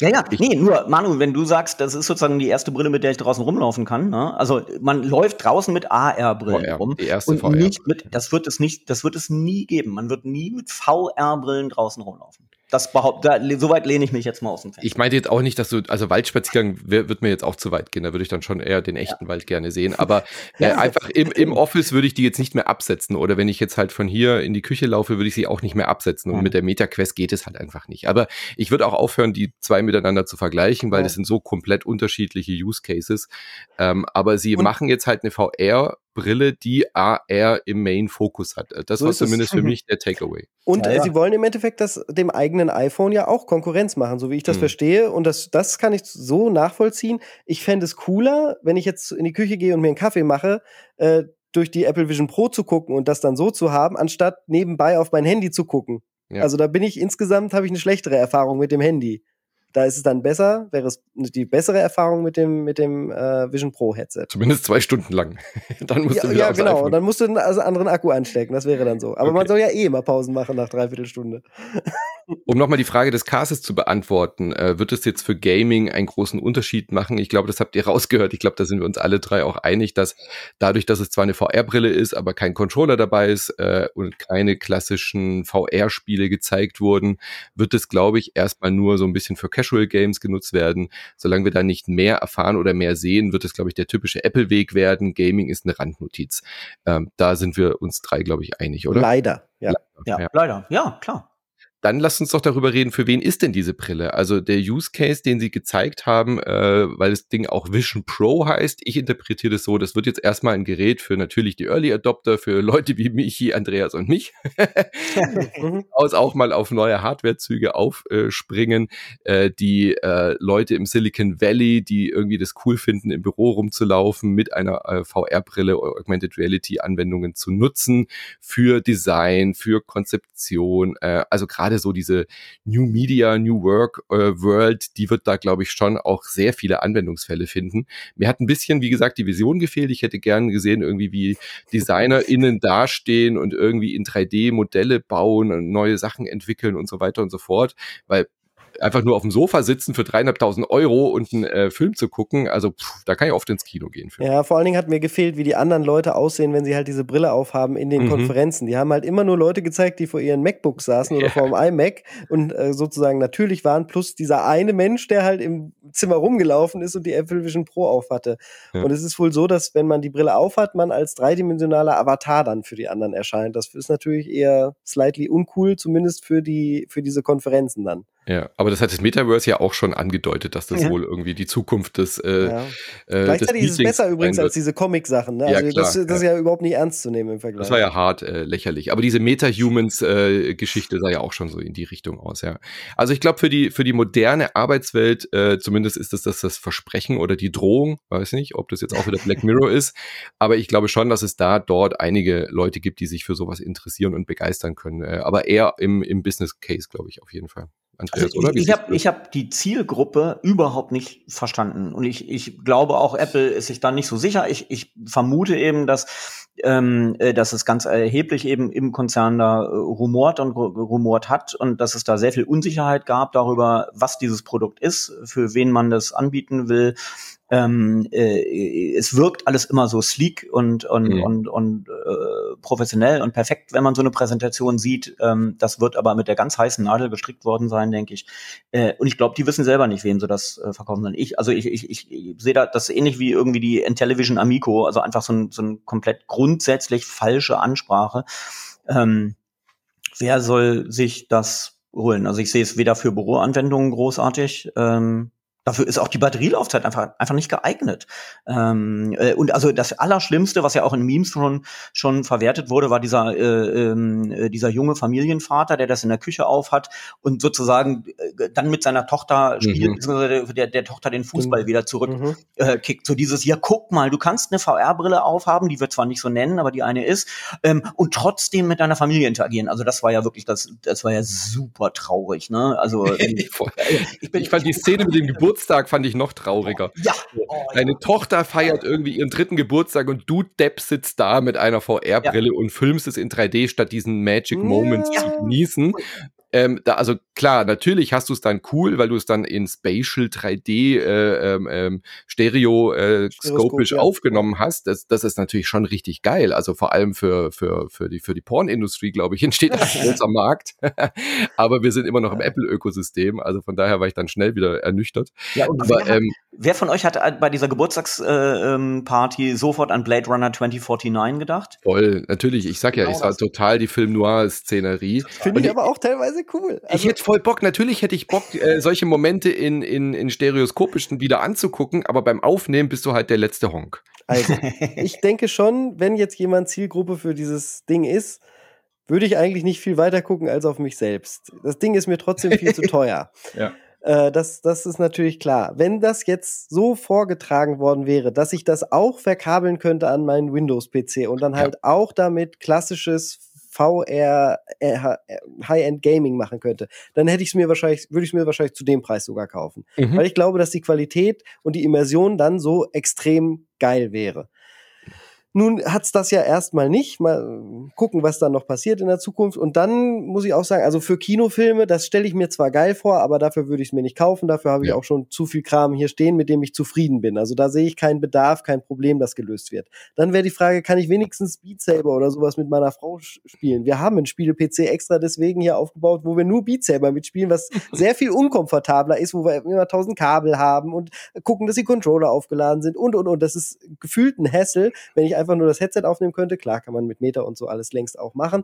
Ja, ja, nee, nur, Manu, wenn du sagst, das ist sozusagen die erste Brille, mit der ich draußen rumlaufen kann, ne? also man läuft draußen mit AR-Brillen rum. Die erste und VR. Nicht mit, das wird es nicht, das wird es nie geben. Man wird nie mit VR-Brillen draußen rumlaufen. Das behaupt, da, so weit lehne ich mich jetzt mal aus dem Fenster. Ich meinte jetzt auch nicht, dass du, also Waldspaziergang wird mir jetzt auch zu weit gehen. Da würde ich dann schon eher den echten ja. Wald gerne sehen. Aber [LAUGHS] äh, ja, einfach im, im Office würde ich die jetzt nicht mehr absetzen. Oder wenn ich jetzt halt von hier in die Küche laufe, würde ich sie auch nicht mehr absetzen. Und ja. mit der MetaQuest geht es halt einfach nicht. Aber ich würde auch aufhören, die zwei miteinander zu vergleichen, weil das sind so komplett unterschiedliche Use Cases. Ähm, aber sie Und machen jetzt halt eine VR Brille, die AR im Main-Fokus hat. Das so war zumindest für [LAUGHS] mich der Takeaway. Und ja, ja. sie wollen im Endeffekt das dem eigenen iPhone ja auch Konkurrenz machen, so wie ich das hm. verstehe. Und das, das kann ich so nachvollziehen. Ich fände es cooler, wenn ich jetzt in die Küche gehe und mir einen Kaffee mache, äh, durch die Apple Vision Pro zu gucken und das dann so zu haben, anstatt nebenbei auf mein Handy zu gucken. Ja. Also da bin ich insgesamt habe ich eine schlechtere Erfahrung mit dem Handy. Da ist es dann besser, wäre es die bessere Erfahrung mit dem, mit dem äh, Vision Pro Headset. Zumindest zwei Stunden lang. dann musst ja, du wieder Ja, genau. Und dann musst du einen also anderen Akku anstecken. Das wäre dann so. Aber okay. man soll ja eh immer Pausen machen nach dreiviertel Stunde. [LAUGHS] um nochmal die Frage des Cases zu beantworten, äh, wird es jetzt für Gaming einen großen Unterschied machen? Ich glaube, das habt ihr [LAUGHS] rausgehört. Ich glaube, da sind wir uns alle drei auch einig, dass dadurch, dass es zwar eine VR-Brille ist, aber kein Controller dabei ist äh, und keine klassischen VR-Spiele gezeigt wurden, wird es, glaube ich, erstmal nur so ein bisschen für Casual Games genutzt werden. Solange wir da nicht mehr erfahren oder mehr sehen, wird es, glaube ich, der typische Apple-Weg werden. Gaming ist eine Randnotiz. Ähm, da sind wir uns drei, glaube ich, einig, oder? Leider, ja. Ja, ja. leider. Ja, klar. Dann lasst uns doch darüber reden, für wen ist denn diese Brille? Also der Use Case, den Sie gezeigt haben, äh, weil das Ding auch Vision Pro heißt, ich interpretiere das so, das wird jetzt erstmal ein Gerät für natürlich die Early Adopter, für Leute wie Michi, Andreas und mich, [LAUGHS] [LAUGHS] aus auch mal auf neue Hardwarezüge aufspringen, äh, die äh, Leute im Silicon Valley, die irgendwie das cool finden, im Büro rumzulaufen, mit einer äh, VR-Brille Augmented Reality Anwendungen zu nutzen, für Design, für Konzeption, äh, also gerade gerade so diese New Media, New Work äh, World, die wird da, glaube ich, schon auch sehr viele Anwendungsfälle finden. Mir hat ein bisschen, wie gesagt, die Vision gefehlt. Ich hätte gern gesehen, irgendwie wie DesignerInnen dastehen und irgendwie in 3D Modelle bauen und neue Sachen entwickeln und so weiter und so fort. Weil einfach nur auf dem Sofa sitzen für dreieinhalbtausend Euro und einen äh, Film zu gucken, also pff, da kann ich oft ins Kino gehen. Ja, vor allen Dingen hat mir gefehlt, wie die anderen Leute aussehen, wenn sie halt diese Brille aufhaben in den mhm. Konferenzen. Die haben halt immer nur Leute gezeigt, die vor ihren MacBooks saßen oder ja. vor dem iMac und äh, sozusagen natürlich waren, plus dieser eine Mensch, der halt im Zimmer rumgelaufen ist und die Apple Vision Pro aufhatte. Ja. Und es ist wohl so, dass wenn man die Brille aufhat, man als dreidimensionaler Avatar dann für die anderen erscheint. Das ist natürlich eher slightly uncool, zumindest für die, für diese Konferenzen dann. Ja, aber das hat das Metaverse ja auch schon angedeutet, dass das ja. wohl irgendwie die Zukunft des. Äh, ja. äh, Gleichzeitig ist es besser übrigens als diese Comic-Sachen. Ne? Ja, also klar, das, das ist ja überhaupt nicht ernst zu nehmen im Vergleich. Das war ja hart äh, lächerlich. Aber diese Meta-Humans-Geschichte äh, sah ja auch schon so in die Richtung aus, ja. Also ich glaube, für die, für die moderne Arbeitswelt, äh, zumindest ist das, das das Versprechen oder die Drohung, weiß nicht, ob das jetzt auch wieder Black Mirror [LAUGHS] ist, aber ich glaube schon, dass es da dort einige Leute gibt, die sich für sowas interessieren und begeistern können. Äh, aber eher im, im Business Case, glaube ich, auf jeden Fall. Andreas, also oder? ich habe ich hab die Zielgruppe überhaupt nicht verstanden. Und ich, ich glaube auch, Apple ist sich da nicht so sicher. Ich, ich vermute eben, dass, ähm, äh, dass es ganz erheblich eben im Konzern da äh, rumort und rumort hat und dass es da sehr viel Unsicherheit gab darüber, was dieses Produkt ist, für wen man das anbieten will ähm, äh, es wirkt alles immer so sleek und und mhm. und, und äh, professionell und perfekt, wenn man so eine Präsentation sieht. Ähm, das wird aber mit der ganz heißen Nadel gestrickt worden sein, denke ich. Äh, und ich glaube, die wissen selber nicht, wem sie das äh, verkaufen sollen. Ich, also ich, ich, ich, sehe da das ähnlich wie irgendwie die Intellivision Amico, also einfach so ein, so ein komplett grundsätzlich falsche Ansprache. Ähm, wer soll sich das holen? Also ich sehe es weder für Büroanwendungen großartig, ähm, Dafür ist auch die Batterielaufzeit einfach, einfach nicht geeignet. Ähm, äh, und also das Allerschlimmste, was ja auch in Memes schon, schon verwertet wurde, war dieser, äh, ähm, äh, dieser junge Familienvater, der das in der Küche aufhat und sozusagen äh, dann mit seiner Tochter spielt, mhm. beziehungsweise der, der Tochter den Fußball mhm. wieder zurückkickt. Mhm. Äh, so dieses, ja, guck mal, du kannst eine VR-Brille aufhaben, die wir zwar nicht so nennen, aber die eine ist, ähm, und trotzdem mit deiner Familie interagieren. Also das war ja wirklich, das, das war ja super traurig, ne? Also [LAUGHS] ich, ich, bin, ich fand die Szene mit dem Geburt [LAUGHS] Geburtstag fand ich noch trauriger. Ja. Oh, Deine ja. Tochter feiert irgendwie ihren dritten Geburtstag und du Depp sitzt da mit einer VR-Brille ja. und filmst es in 3D, statt diesen Magic Moments zu genießen. Ähm, da, also klar, natürlich hast du es dann cool, weil du es dann in Spatial 3D äh, ähm, ähm, Stereo äh, ja. aufgenommen hast. Das, das ist natürlich schon richtig geil. Also vor allem für, für, für die, für die Pornindustrie, glaube ich, [LAUGHS] entsteht ein großer Markt. [LAUGHS] Aber wir sind immer noch im Apple-Ökosystem. Also von daher war ich dann schnell wieder ernüchtert. Ja, und Aber, wer, ähm, wer von euch hat bei dieser Geburtstagsparty äh, ähm, sofort an Blade Runner 2049 gedacht? Voll, natürlich. Ich sag ja, genau ich sah total die Film-Noir-Szenerie. Finde ich aber auch teilweise cool. Also, ich hätte voll Bock, natürlich hätte ich Bock, äh, solche Momente in, in, in stereoskopischen wieder anzugucken, aber beim Aufnehmen bist du halt der letzte Honk. Also, [LAUGHS] ich denke schon, wenn jetzt jemand Zielgruppe für dieses Ding ist, würde ich eigentlich nicht viel weiter gucken als auf mich selbst. Das Ding ist mir trotzdem viel zu [LAUGHS] teuer. ja. Äh, das, das ist natürlich klar. Wenn das jetzt so vorgetragen worden wäre, dass ich das auch verkabeln könnte an meinen Windows-PC und dann halt ja. auch damit klassisches VR äh, High-End Gaming machen könnte, dann hätte ich es mir wahrscheinlich, würde ich es mir wahrscheinlich zu dem Preis sogar kaufen. Mhm. Weil ich glaube, dass die Qualität und die Immersion dann so extrem geil wäre. Nun hat's das ja erstmal nicht. Mal gucken, was dann noch passiert in der Zukunft. Und dann muss ich auch sagen, also für Kinofilme, das stelle ich mir zwar geil vor, aber dafür würde ich es mir nicht kaufen. Dafür habe ich ja. auch schon zu viel Kram hier stehen, mit dem ich zufrieden bin. Also da sehe ich keinen Bedarf, kein Problem, das gelöst wird. Dann wäre die Frage, kann ich wenigstens Beat Saber oder sowas mit meiner Frau spielen? Wir haben ein Spiele-PC extra deswegen hier aufgebaut, wo wir nur Beat Saber mitspielen, was [LAUGHS] sehr viel unkomfortabler ist, wo wir immer tausend Kabel haben und gucken, dass die Controller aufgeladen sind und, und, und. Das ist gefühlt ein Hassel, wenn ich einfach nur das Headset aufnehmen könnte. Klar kann man mit Meta und so alles längst auch machen.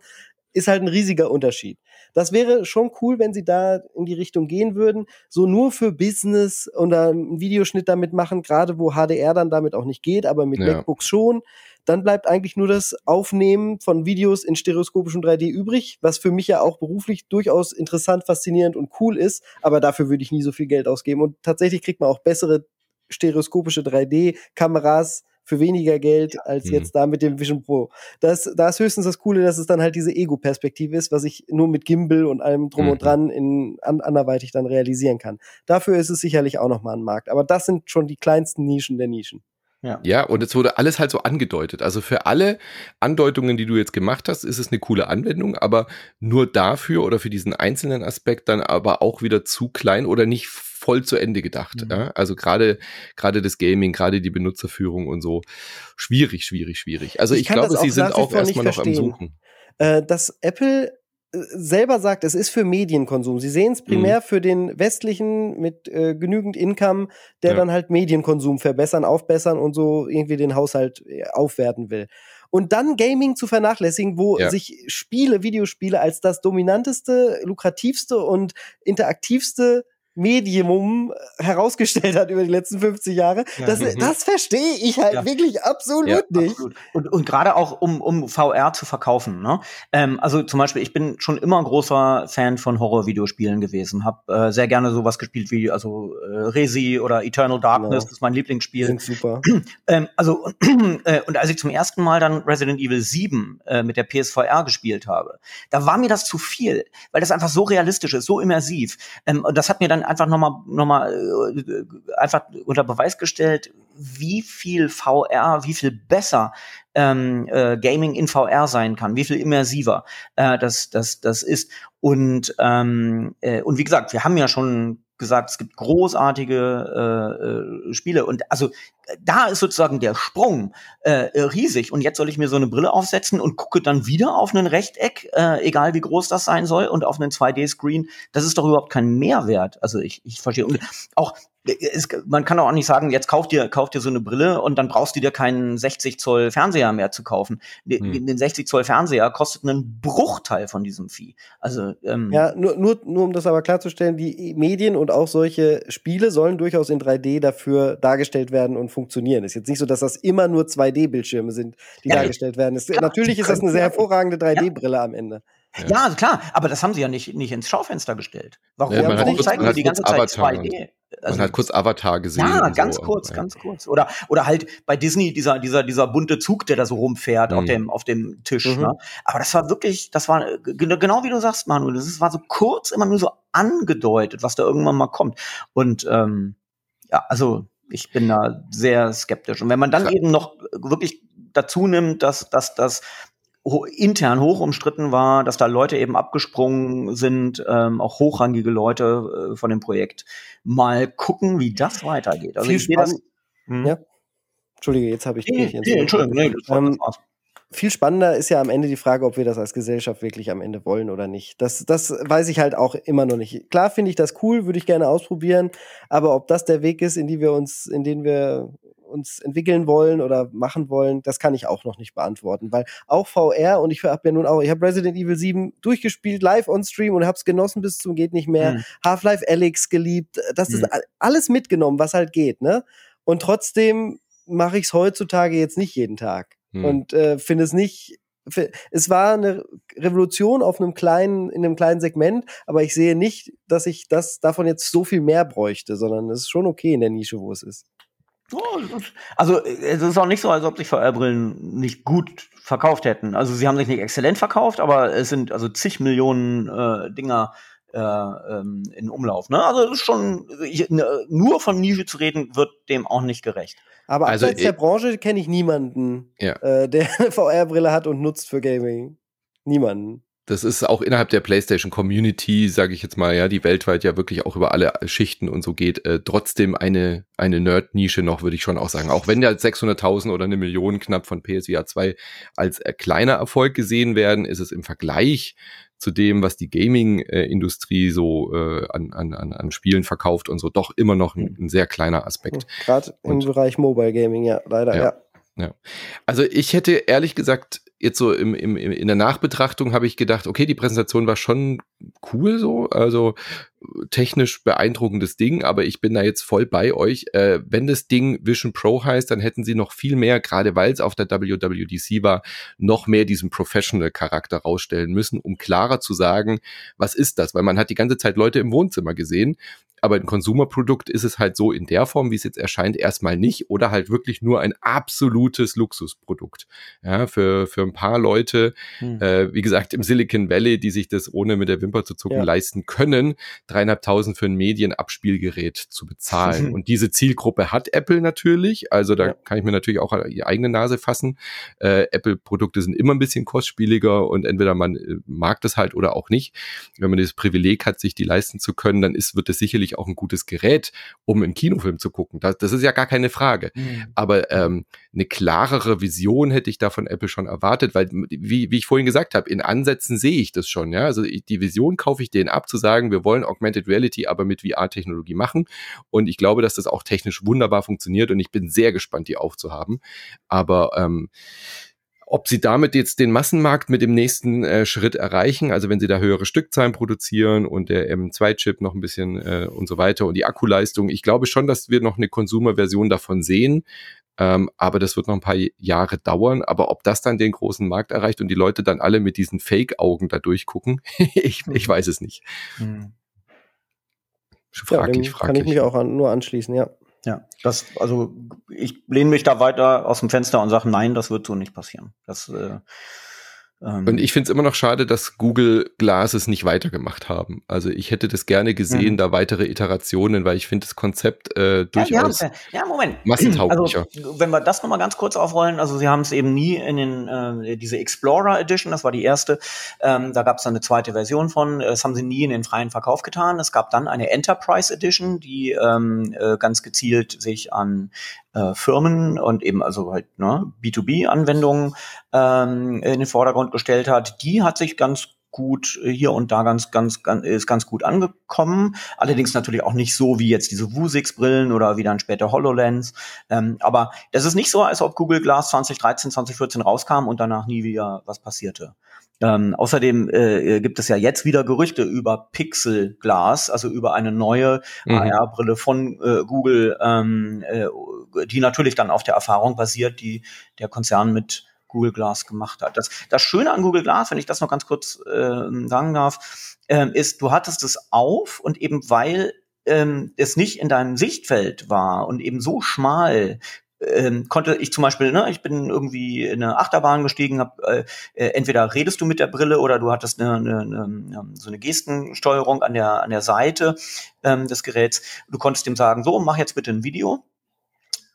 ist halt ein riesiger Unterschied. Das wäre schon cool, wenn sie da in die Richtung gehen würden. So nur für Business oder einen Videoschnitt damit machen, gerade wo HDR dann damit auch nicht geht, aber mit ja. MacBooks schon. Dann bleibt eigentlich nur das Aufnehmen von Videos in stereoskopischem 3D übrig, was für mich ja auch beruflich durchaus interessant, faszinierend und cool ist. Aber dafür würde ich nie so viel Geld ausgeben. Und tatsächlich kriegt man auch bessere stereoskopische 3D-Kameras für weniger Geld als mhm. jetzt da mit dem Vision Pro. Das, da ist höchstens das Coole, dass es dann halt diese Ego-Perspektive ist, was ich nur mit Gimbal und allem drum mhm. und dran in an, anderweitig dann realisieren kann. Dafür ist es sicherlich auch nochmal ein Markt. Aber das sind schon die kleinsten Nischen der Nischen. Ja. ja, und es wurde alles halt so angedeutet. Also für alle Andeutungen, die du jetzt gemacht hast, ist es eine coole Anwendung, aber nur dafür oder für diesen einzelnen Aspekt dann aber auch wieder zu klein oder nicht voll zu Ende gedacht. Mhm. Ja? Also gerade gerade das Gaming, gerade die Benutzerführung und so schwierig, schwierig, schwierig. Also ich, ich glaube, sie sind auch erstmal noch am Suchen. Äh, dass Apple äh, selber sagt, es ist für Medienkonsum. Sie sehen es primär mhm. für den westlichen mit äh, genügend Income, der ja. dann halt Medienkonsum verbessern, aufbessern und so irgendwie den Haushalt äh, aufwerten will. Und dann Gaming zu vernachlässigen, wo ja. sich Spiele, Videospiele als das dominanteste, lukrativste und interaktivste Medium herausgestellt hat über die letzten 50 Jahre. Ja. Das, mhm. das verstehe ich halt ja. wirklich absolut ja, nicht. Absolut. Und, und gerade auch, um, um VR zu verkaufen. Ne? Ähm, also zum Beispiel, ich bin schon immer großer Fan von Horror-Videospielen gewesen. Hab äh, sehr gerne sowas gespielt wie also äh, Resi oder Eternal Darkness, genau. das ist mein Lieblingsspiel. Sind super. [CLEARS THROAT] ähm, also, [CLEARS THROAT] äh, und als ich zum ersten Mal dann Resident Evil 7 äh, mit der PSVR gespielt habe, da war mir das zu viel, weil das einfach so realistisch ist, so immersiv. Ähm, und das hat mir dann einfach nochmal noch mal, äh, einfach unter Beweis gestellt, wie viel VR, wie viel besser ähm, äh, Gaming in VR sein kann, wie viel immersiver äh, das, das, das ist. Und, ähm, äh, und wie gesagt, wir haben ja schon gesagt, es gibt großartige äh, äh, Spiele und also da ist sozusagen der Sprung äh, riesig und jetzt soll ich mir so eine Brille aufsetzen und gucke dann wieder auf ein Rechteck, äh, egal wie groß das sein soll und auf einen 2D-Screen. Das ist doch überhaupt kein Mehrwert. Also ich, ich verstehe und auch es, man kann auch nicht sagen, jetzt kauf dir, kauf dir so eine Brille und dann brauchst du dir keinen 60 Zoll Fernseher mehr zu kaufen. Hm. Den 60 Zoll Fernseher kostet einen Bruchteil von diesem Vieh. Also ähm, ja, nur, nur, nur um das aber klarzustellen, die Medien und auch solche Spiele sollen durchaus in 3D dafür dargestellt werden und funktionieren. Ist jetzt nicht so, dass das immer nur 2D-Bildschirme sind, die ja, dargestellt werden. Es, natürlich ist das eine sehr hervorragende 3D-Brille ja. am Ende. Ja. ja. klar, aber das haben sie ja nicht, nicht ins Schaufenster gestellt. Warum, ja, warum zeigen sie die ganze Zeit 2D? Also, man hat kurz Avatar gesehen. Ja, ganz so. kurz, ganz kurz. Oder, oder halt bei Disney dieser, dieser, dieser bunte Zug, der da so rumfährt mhm. auf dem, auf dem Tisch. Mhm. Ne? Aber das war wirklich, das war genau wie du sagst, Manuel, das war so kurz immer nur so angedeutet, was da irgendwann mal kommt. Und ähm, ja, also ich bin da sehr skeptisch. Und wenn man dann ja. eben noch wirklich dazu nimmt, dass, dass, dass intern hoch umstritten war, dass da Leute eben abgesprungen sind, ähm, auch hochrangige Leute äh, von dem Projekt. Mal gucken, wie das weitergeht. Also Viel ich das, hm? ja. Entschuldige, jetzt habe ich nee, dich nee, Entschuldigung, nee, das war, das viel spannender ist ja am Ende die Frage, ob wir das als Gesellschaft wirklich am Ende wollen oder nicht. Das, das weiß ich halt auch immer noch nicht. Klar finde ich das cool, würde ich gerne ausprobieren, aber ob das der Weg ist, in die wir uns, in den wir uns entwickeln wollen oder machen wollen, das kann ich auch noch nicht beantworten, weil auch VR und ich habe ja nun auch, ich habe Resident Evil 7 durchgespielt live on Stream und habe es genossen bis zum geht nicht mehr. Mhm. Half-Life Alyx geliebt, das mhm. ist alles mitgenommen, was halt geht, ne? Und trotzdem mache ich es heutzutage jetzt nicht jeden Tag mhm. und äh, finde es nicht es war eine Revolution auf einem kleinen, in einem kleinen Segment, aber ich sehe nicht, dass ich das davon jetzt so viel mehr bräuchte, sondern es ist schon okay in der Nische, wo es ist. Also es ist auch nicht so, als ob sich VR-Brillen nicht gut verkauft hätten. Also sie haben sich nicht exzellent verkauft, aber es sind also zig Millionen äh, Dinger in Umlauf. Ne? Also es ist schon ne, nur von Nische zu reden, wird dem auch nicht gerecht. Aber also, abseits der Branche kenne ich niemanden, ja. äh, der eine [LAUGHS] VR-Brille hat und nutzt für Gaming. Niemanden das ist auch innerhalb der PlayStation Community, sage ich jetzt mal, ja, die weltweit ja wirklich auch über alle Schichten und so geht, äh, trotzdem eine eine Nerd-Nische noch, würde ich schon auch sagen. Auch wenn ja 600.000 oder eine Million knapp von PSVR 2 als äh, kleiner Erfolg gesehen werden, ist es im Vergleich zu dem, was die Gaming-Industrie so äh, an, an, an Spielen verkauft und so, doch immer noch ein, ein sehr kleiner Aspekt. Gerade im Bereich Mobile Gaming, ja, leider, ja. ja. Ja. Also ich hätte ehrlich gesagt jetzt so im, im, in der Nachbetrachtung habe ich gedacht, okay, die Präsentation war schon cool so, also technisch beeindruckendes Ding, aber ich bin da jetzt voll bei euch. Äh, wenn das Ding Vision Pro heißt, dann hätten sie noch viel mehr, gerade weil es auf der WWDC war, noch mehr diesen Professional-Charakter rausstellen müssen, um klarer zu sagen, was ist das? Weil man hat die ganze Zeit Leute im Wohnzimmer gesehen aber ein Konsumerprodukt ist es halt so in der Form, wie es jetzt erscheint, erstmal nicht oder halt wirklich nur ein absolutes Luxusprodukt. Ja, für, für ein paar Leute, hm. äh, wie gesagt, im Silicon Valley, die sich das ohne mit der Wimper zu zucken ja. leisten können, dreieinhalbtausend für ein Medienabspielgerät zu bezahlen. [LAUGHS] Und diese Zielgruppe hat Apple natürlich, also da ja. kann ich mir natürlich auch die eigene Nase fassen. Äh, Apple-Produkte sind immer ein bisschen kostspieliger und entweder man äh, mag das halt oder auch nicht. Wenn man das Privileg hat, sich die leisten zu können, dann ist, wird es sicherlich natürlich auch ein gutes Gerät, um einen Kinofilm zu gucken. Das, das ist ja gar keine Frage. Mhm. Aber ähm, eine klarere Vision hätte ich da von Apple schon erwartet, weil, wie, wie ich vorhin gesagt habe, in Ansätzen sehe ich das schon. Ja? Also die Vision kaufe ich denen ab, zu sagen, wir wollen Augmented Reality aber mit VR-Technologie machen. Und ich glaube, dass das auch technisch wunderbar funktioniert und ich bin sehr gespannt, die aufzuhaben. Aber ähm, ob sie damit jetzt den Massenmarkt mit dem nächsten äh, Schritt erreichen, also wenn sie da höhere Stückzahlen produzieren und der M2-Chip noch ein bisschen äh, und so weiter und die Akkuleistung, ich glaube schon, dass wir noch eine Consumer-Version davon sehen, ähm, aber das wird noch ein paar Jahre dauern. Aber ob das dann den großen Markt erreicht und die Leute dann alle mit diesen Fake-Augen da durchgucken, [LAUGHS] ich, ich weiß es nicht. Hm. Fraglich, ja, fraglich. Kann ich mich auch an, nur anschließen, ja. Ja, das, also ich lehne mich da weiter aus dem Fenster und sage, nein, das wird so nicht passieren. Das, äh, und ich finde es immer noch schade, dass Google Glasses nicht weitergemacht haben. Also ich hätte das gerne gesehen, mhm. da weitere Iterationen, weil ich finde das Konzept äh, durchaus ja, ja, Moment. massentauglicher. Also, wenn wir das nochmal ganz kurz aufrollen, also sie haben es eben nie in den äh, diese Explorer Edition, das war die erste, ähm, da gab es dann eine zweite Version von, das haben sie nie in den freien Verkauf getan. Es gab dann eine Enterprise Edition, die ähm, äh, ganz gezielt sich an äh, Firmen und eben also halt ne, B2B-Anwendungen ähm, in den Vordergrund gestellt hat, die hat sich ganz gut äh, hier und da ganz, ganz, ganz, ist ganz gut angekommen. Allerdings natürlich auch nicht so wie jetzt diese Vuzix-Brillen oder wie dann später HoloLens. Ähm, aber das ist nicht so, als ob Google Glass 2013, 2014 rauskam und danach nie wieder was passierte. Ähm, außerdem äh, gibt es ja jetzt wieder Gerüchte über Pixel Glass, also über eine neue mhm. AR-Brille von äh, Google, ähm, äh, die natürlich dann auf der Erfahrung basiert, die der Konzern mit Google Glass gemacht hat. Das, das Schöne an Google Glass, wenn ich das noch ganz kurz äh, sagen darf, äh, ist, du hattest es auf und eben weil ähm, es nicht in deinem Sichtfeld war und eben so schmal ähm, konnte ich zum Beispiel, ne, ich bin irgendwie in eine Achterbahn gestiegen, hab, äh, äh, entweder redest du mit der Brille oder du hattest eine, eine, eine, so eine Gestensteuerung an der, an der Seite ähm, des Geräts. Du konntest dem sagen, so, mach jetzt bitte ein Video.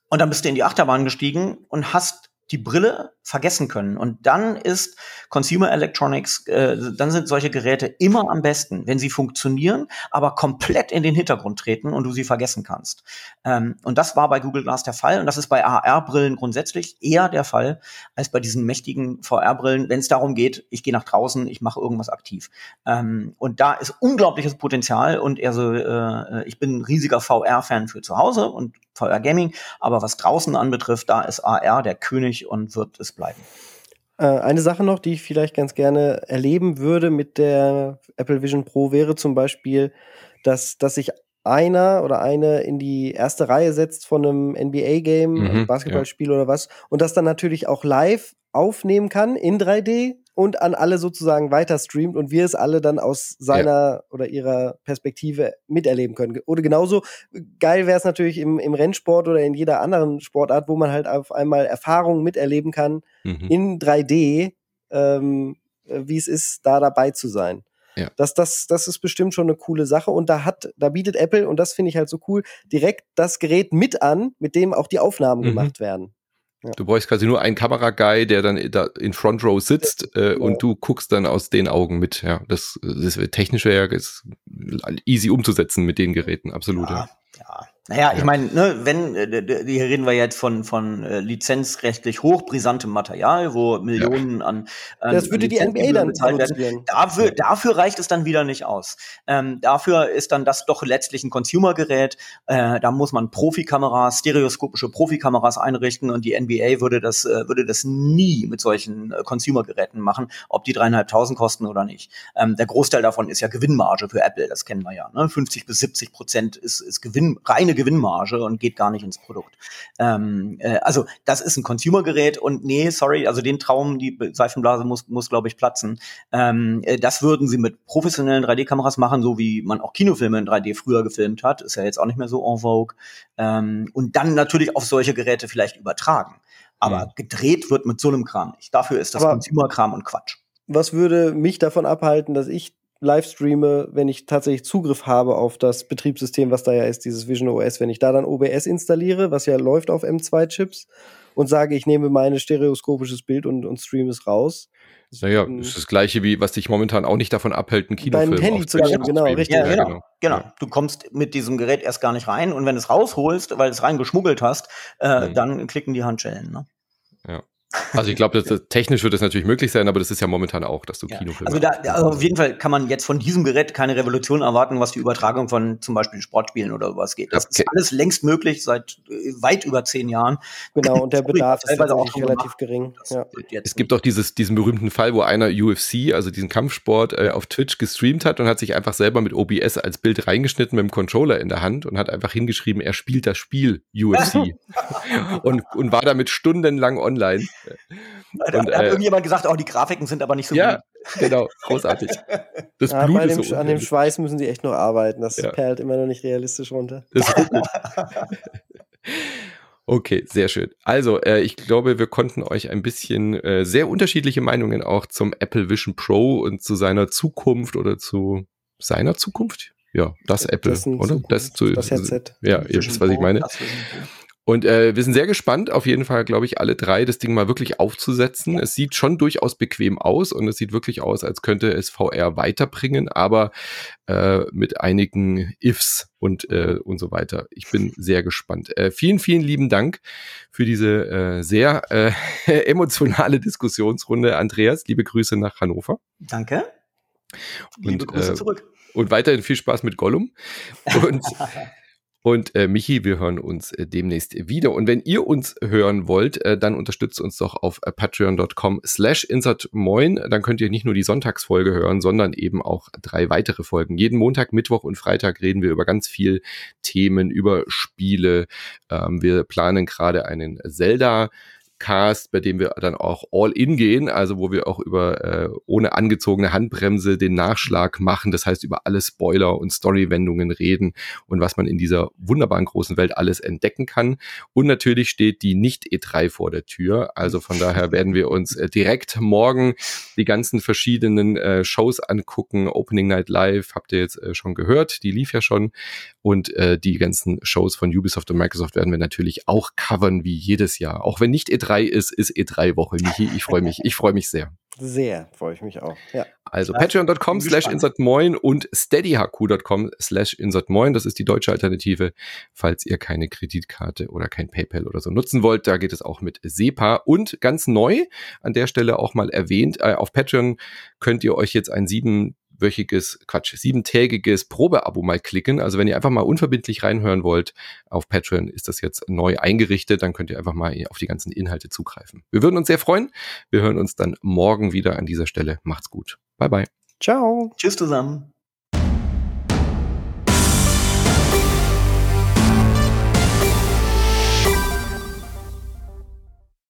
Und dann bist du in die Achterbahn gestiegen und hast die Brille vergessen können. Und dann ist Consumer Electronics, äh, dann sind solche Geräte immer am besten, wenn sie funktionieren, aber komplett in den Hintergrund treten und du sie vergessen kannst. Ähm, und das war bei Google Glass der Fall und das ist bei AR-Brillen grundsätzlich eher der Fall als bei diesen mächtigen VR-Brillen, wenn es darum geht, ich gehe nach draußen, ich mache irgendwas aktiv. Ähm, und da ist unglaubliches Potenzial und also äh, ich bin ein riesiger VR-Fan für zu Hause und VR Gaming, aber was draußen anbetrifft, da ist AR der König und wird es bleiben. Äh, eine Sache noch, die ich vielleicht ganz gerne erleben würde mit der Apple Vision Pro, wäre zum Beispiel, dass, dass sich einer oder eine in die erste Reihe setzt von einem NBA-Game, mhm, also Basketballspiel ja. oder was, und das dann natürlich auch live aufnehmen kann in 3D und an alle sozusagen weiter streamt und wir es alle dann aus seiner ja. oder ihrer Perspektive miterleben können. Oder genauso geil wäre es natürlich im, im Rennsport oder in jeder anderen Sportart, wo man halt auf einmal Erfahrungen miterleben kann mhm. in 3D, ähm, wie es ist, da dabei zu sein. Ja. Das, das, das ist bestimmt schon eine coole Sache. Und da hat, da bietet Apple, und das finde ich halt so cool, direkt das Gerät mit an, mit dem auch die Aufnahmen mhm. gemacht werden. Ja. Du brauchst quasi nur einen Kameraguy, der dann da in Front Row sitzt äh, ja. und du guckst dann aus den Augen mit. Ja, das, das technische ja ist easy umzusetzen mit den Geräten, absolut. Ja, ja. Naja, ich meine, ne, wenn, äh, hier reden wir jetzt von, von äh, lizenzrechtlich hochbrisantem Material, wo Millionen ja. an, an. Das würde die NBA dann bezahlt werden. Dafür, dafür reicht es dann wieder nicht aus. Ähm, dafür ist dann das doch letztlich ein Consumer-Gerät. Äh, da muss man Profikameras, stereoskopische Profikameras einrichten und die NBA würde das, äh, würde das nie mit solchen äh, Consumer-Geräten machen, ob die dreieinhalbtausend kosten oder nicht. Ähm, der Großteil davon ist ja Gewinnmarge für Apple, das kennen wir ja. Ne? 50 bis 70 Prozent ist, ist Gewinn, reine reine Gewinnmarge und geht gar nicht ins Produkt. Ähm, äh, also das ist ein Consumer-Gerät und nee, sorry, also den Traum, die Seifenblase muss, muss glaube ich, platzen. Ähm, äh, das würden sie mit professionellen 3D-Kameras machen, so wie man auch Kinofilme in 3D früher gefilmt hat. Ist ja jetzt auch nicht mehr so en vogue. Ähm, und dann natürlich auf solche Geräte vielleicht übertragen. Aber mhm. gedreht wird mit so einem Kram nicht. Dafür ist das Consumer-Kram und Quatsch. Was würde mich davon abhalten, dass ich live streame, wenn ich tatsächlich Zugriff habe auf das Betriebssystem, was da ja ist, dieses Vision OS, wenn ich da dann OBS installiere, was ja läuft auf M2-Chips, und sage, ich nehme mein stereoskopisches Bild und, und streame es raus. Naja, das ist das gleiche wie, was dich momentan auch nicht davon abhält, ein Kinofilm Dein Handy zu nehmen, genau, richtig. Ja, genau, genau. genau. Du kommst mit diesem Gerät erst gar nicht rein und wenn du es rausholst, weil du es reingeschmuggelt hast, äh, mhm. dann klicken die Handschellen. Ne? Ja. Also ich glaube, technisch wird das natürlich möglich sein, aber das ist ja momentan auch, dass du ja. Kinofilme Also, da, also auf jeden Fall kann man jetzt von diesem Gerät keine Revolution erwarten, was die Übertragung von zum Beispiel Sportspielen oder sowas geht. Das okay. ist alles längst möglich seit äh, weit über zehn Jahren. [LAUGHS] Genau, und der Bedarf ist auch relativ gering. Ja. Es gibt auch dieses, diesen berühmten Fall, wo einer UFC, also diesen Kampfsport, äh, auf Twitch gestreamt hat und hat sich einfach selber mit OBS als Bild reingeschnitten mit dem Controller in der Hand und hat einfach hingeschrieben, er spielt das Spiel UFC [LAUGHS] und, und war damit stundenlang online. Da und, hat äh, irgendjemand gesagt, oh, die Grafiken sind aber nicht so ja, gut. genau, großartig. Das ja, Blut ist dem, so An dem Schweiß müssen sie echt noch arbeiten. Das ja. perlt immer noch nicht realistisch runter. Das ist gut. [LAUGHS] Okay, sehr schön. Also, äh, ich glaube, wir konnten euch ein bisschen äh, sehr unterschiedliche Meinungen auch zum Apple Vision Pro und zu seiner Zukunft oder zu seiner Zukunft. Ja, das Apple, das oder? Zukunft, das, zu, das Headset. Ja, ihr wisst, was ich meine. Und äh, wir sind sehr gespannt, auf jeden Fall, glaube ich, alle drei das Ding mal wirklich aufzusetzen. Es sieht schon durchaus bequem aus und es sieht wirklich aus, als könnte es VR weiterbringen, aber äh, mit einigen Ifs und, äh, und so weiter. Ich bin [LAUGHS] sehr gespannt. Äh, vielen, vielen lieben Dank für diese äh, sehr äh, [LAUGHS] emotionale Diskussionsrunde, Andreas. Liebe Grüße nach Hannover. Danke. Und, liebe Grüße äh, zurück. Und weiterhin viel Spaß mit Gollum. Und [LAUGHS] Und äh, Michi, wir hören uns äh, demnächst wieder. Und wenn ihr uns hören wollt, äh, dann unterstützt uns doch auf äh, patreon.com slash insertmoin. Dann könnt ihr nicht nur die Sonntagsfolge hören, sondern eben auch drei weitere Folgen. Jeden Montag, Mittwoch und Freitag reden wir über ganz viel Themen, über Spiele. Ähm, wir planen gerade einen Zelda Cast, bei dem wir dann auch all in gehen, also wo wir auch über äh, ohne angezogene Handbremse den Nachschlag machen, das heißt über alle Spoiler und Storywendungen reden und was man in dieser wunderbaren großen Welt alles entdecken kann. Und natürlich steht die nicht E3 vor der Tür, also von daher werden wir uns äh, direkt morgen die ganzen verschiedenen äh, Shows angucken. Opening Night Live habt ihr jetzt äh, schon gehört, die lief ja schon. Und äh, die ganzen Shows von Ubisoft und Microsoft werden wir natürlich auch covern wie jedes Jahr, auch wenn nicht E3 E3 ist, ist E3-Woche, Michi. Ich freue mich. Ich freue mich sehr. Sehr, freue ich mich auch. Ja. Also patreon.com slash insertmoin und steadyhq.com slash insertmoin. Das ist die deutsche Alternative, falls ihr keine Kreditkarte oder kein PayPal oder so nutzen wollt. Da geht es auch mit SEPA. Und ganz neu, an der Stelle auch mal erwähnt, äh, auf Patreon könnt ihr euch jetzt ein sieben wöchiges, Quatsch, siebentägiges Probeabo mal klicken. Also wenn ihr einfach mal unverbindlich reinhören wollt, auf Patreon ist das jetzt neu eingerichtet, dann könnt ihr einfach mal auf die ganzen Inhalte zugreifen. Wir würden uns sehr freuen. Wir hören uns dann morgen wieder an dieser Stelle. Macht's gut. Bye bye. Ciao. Tschüss zusammen.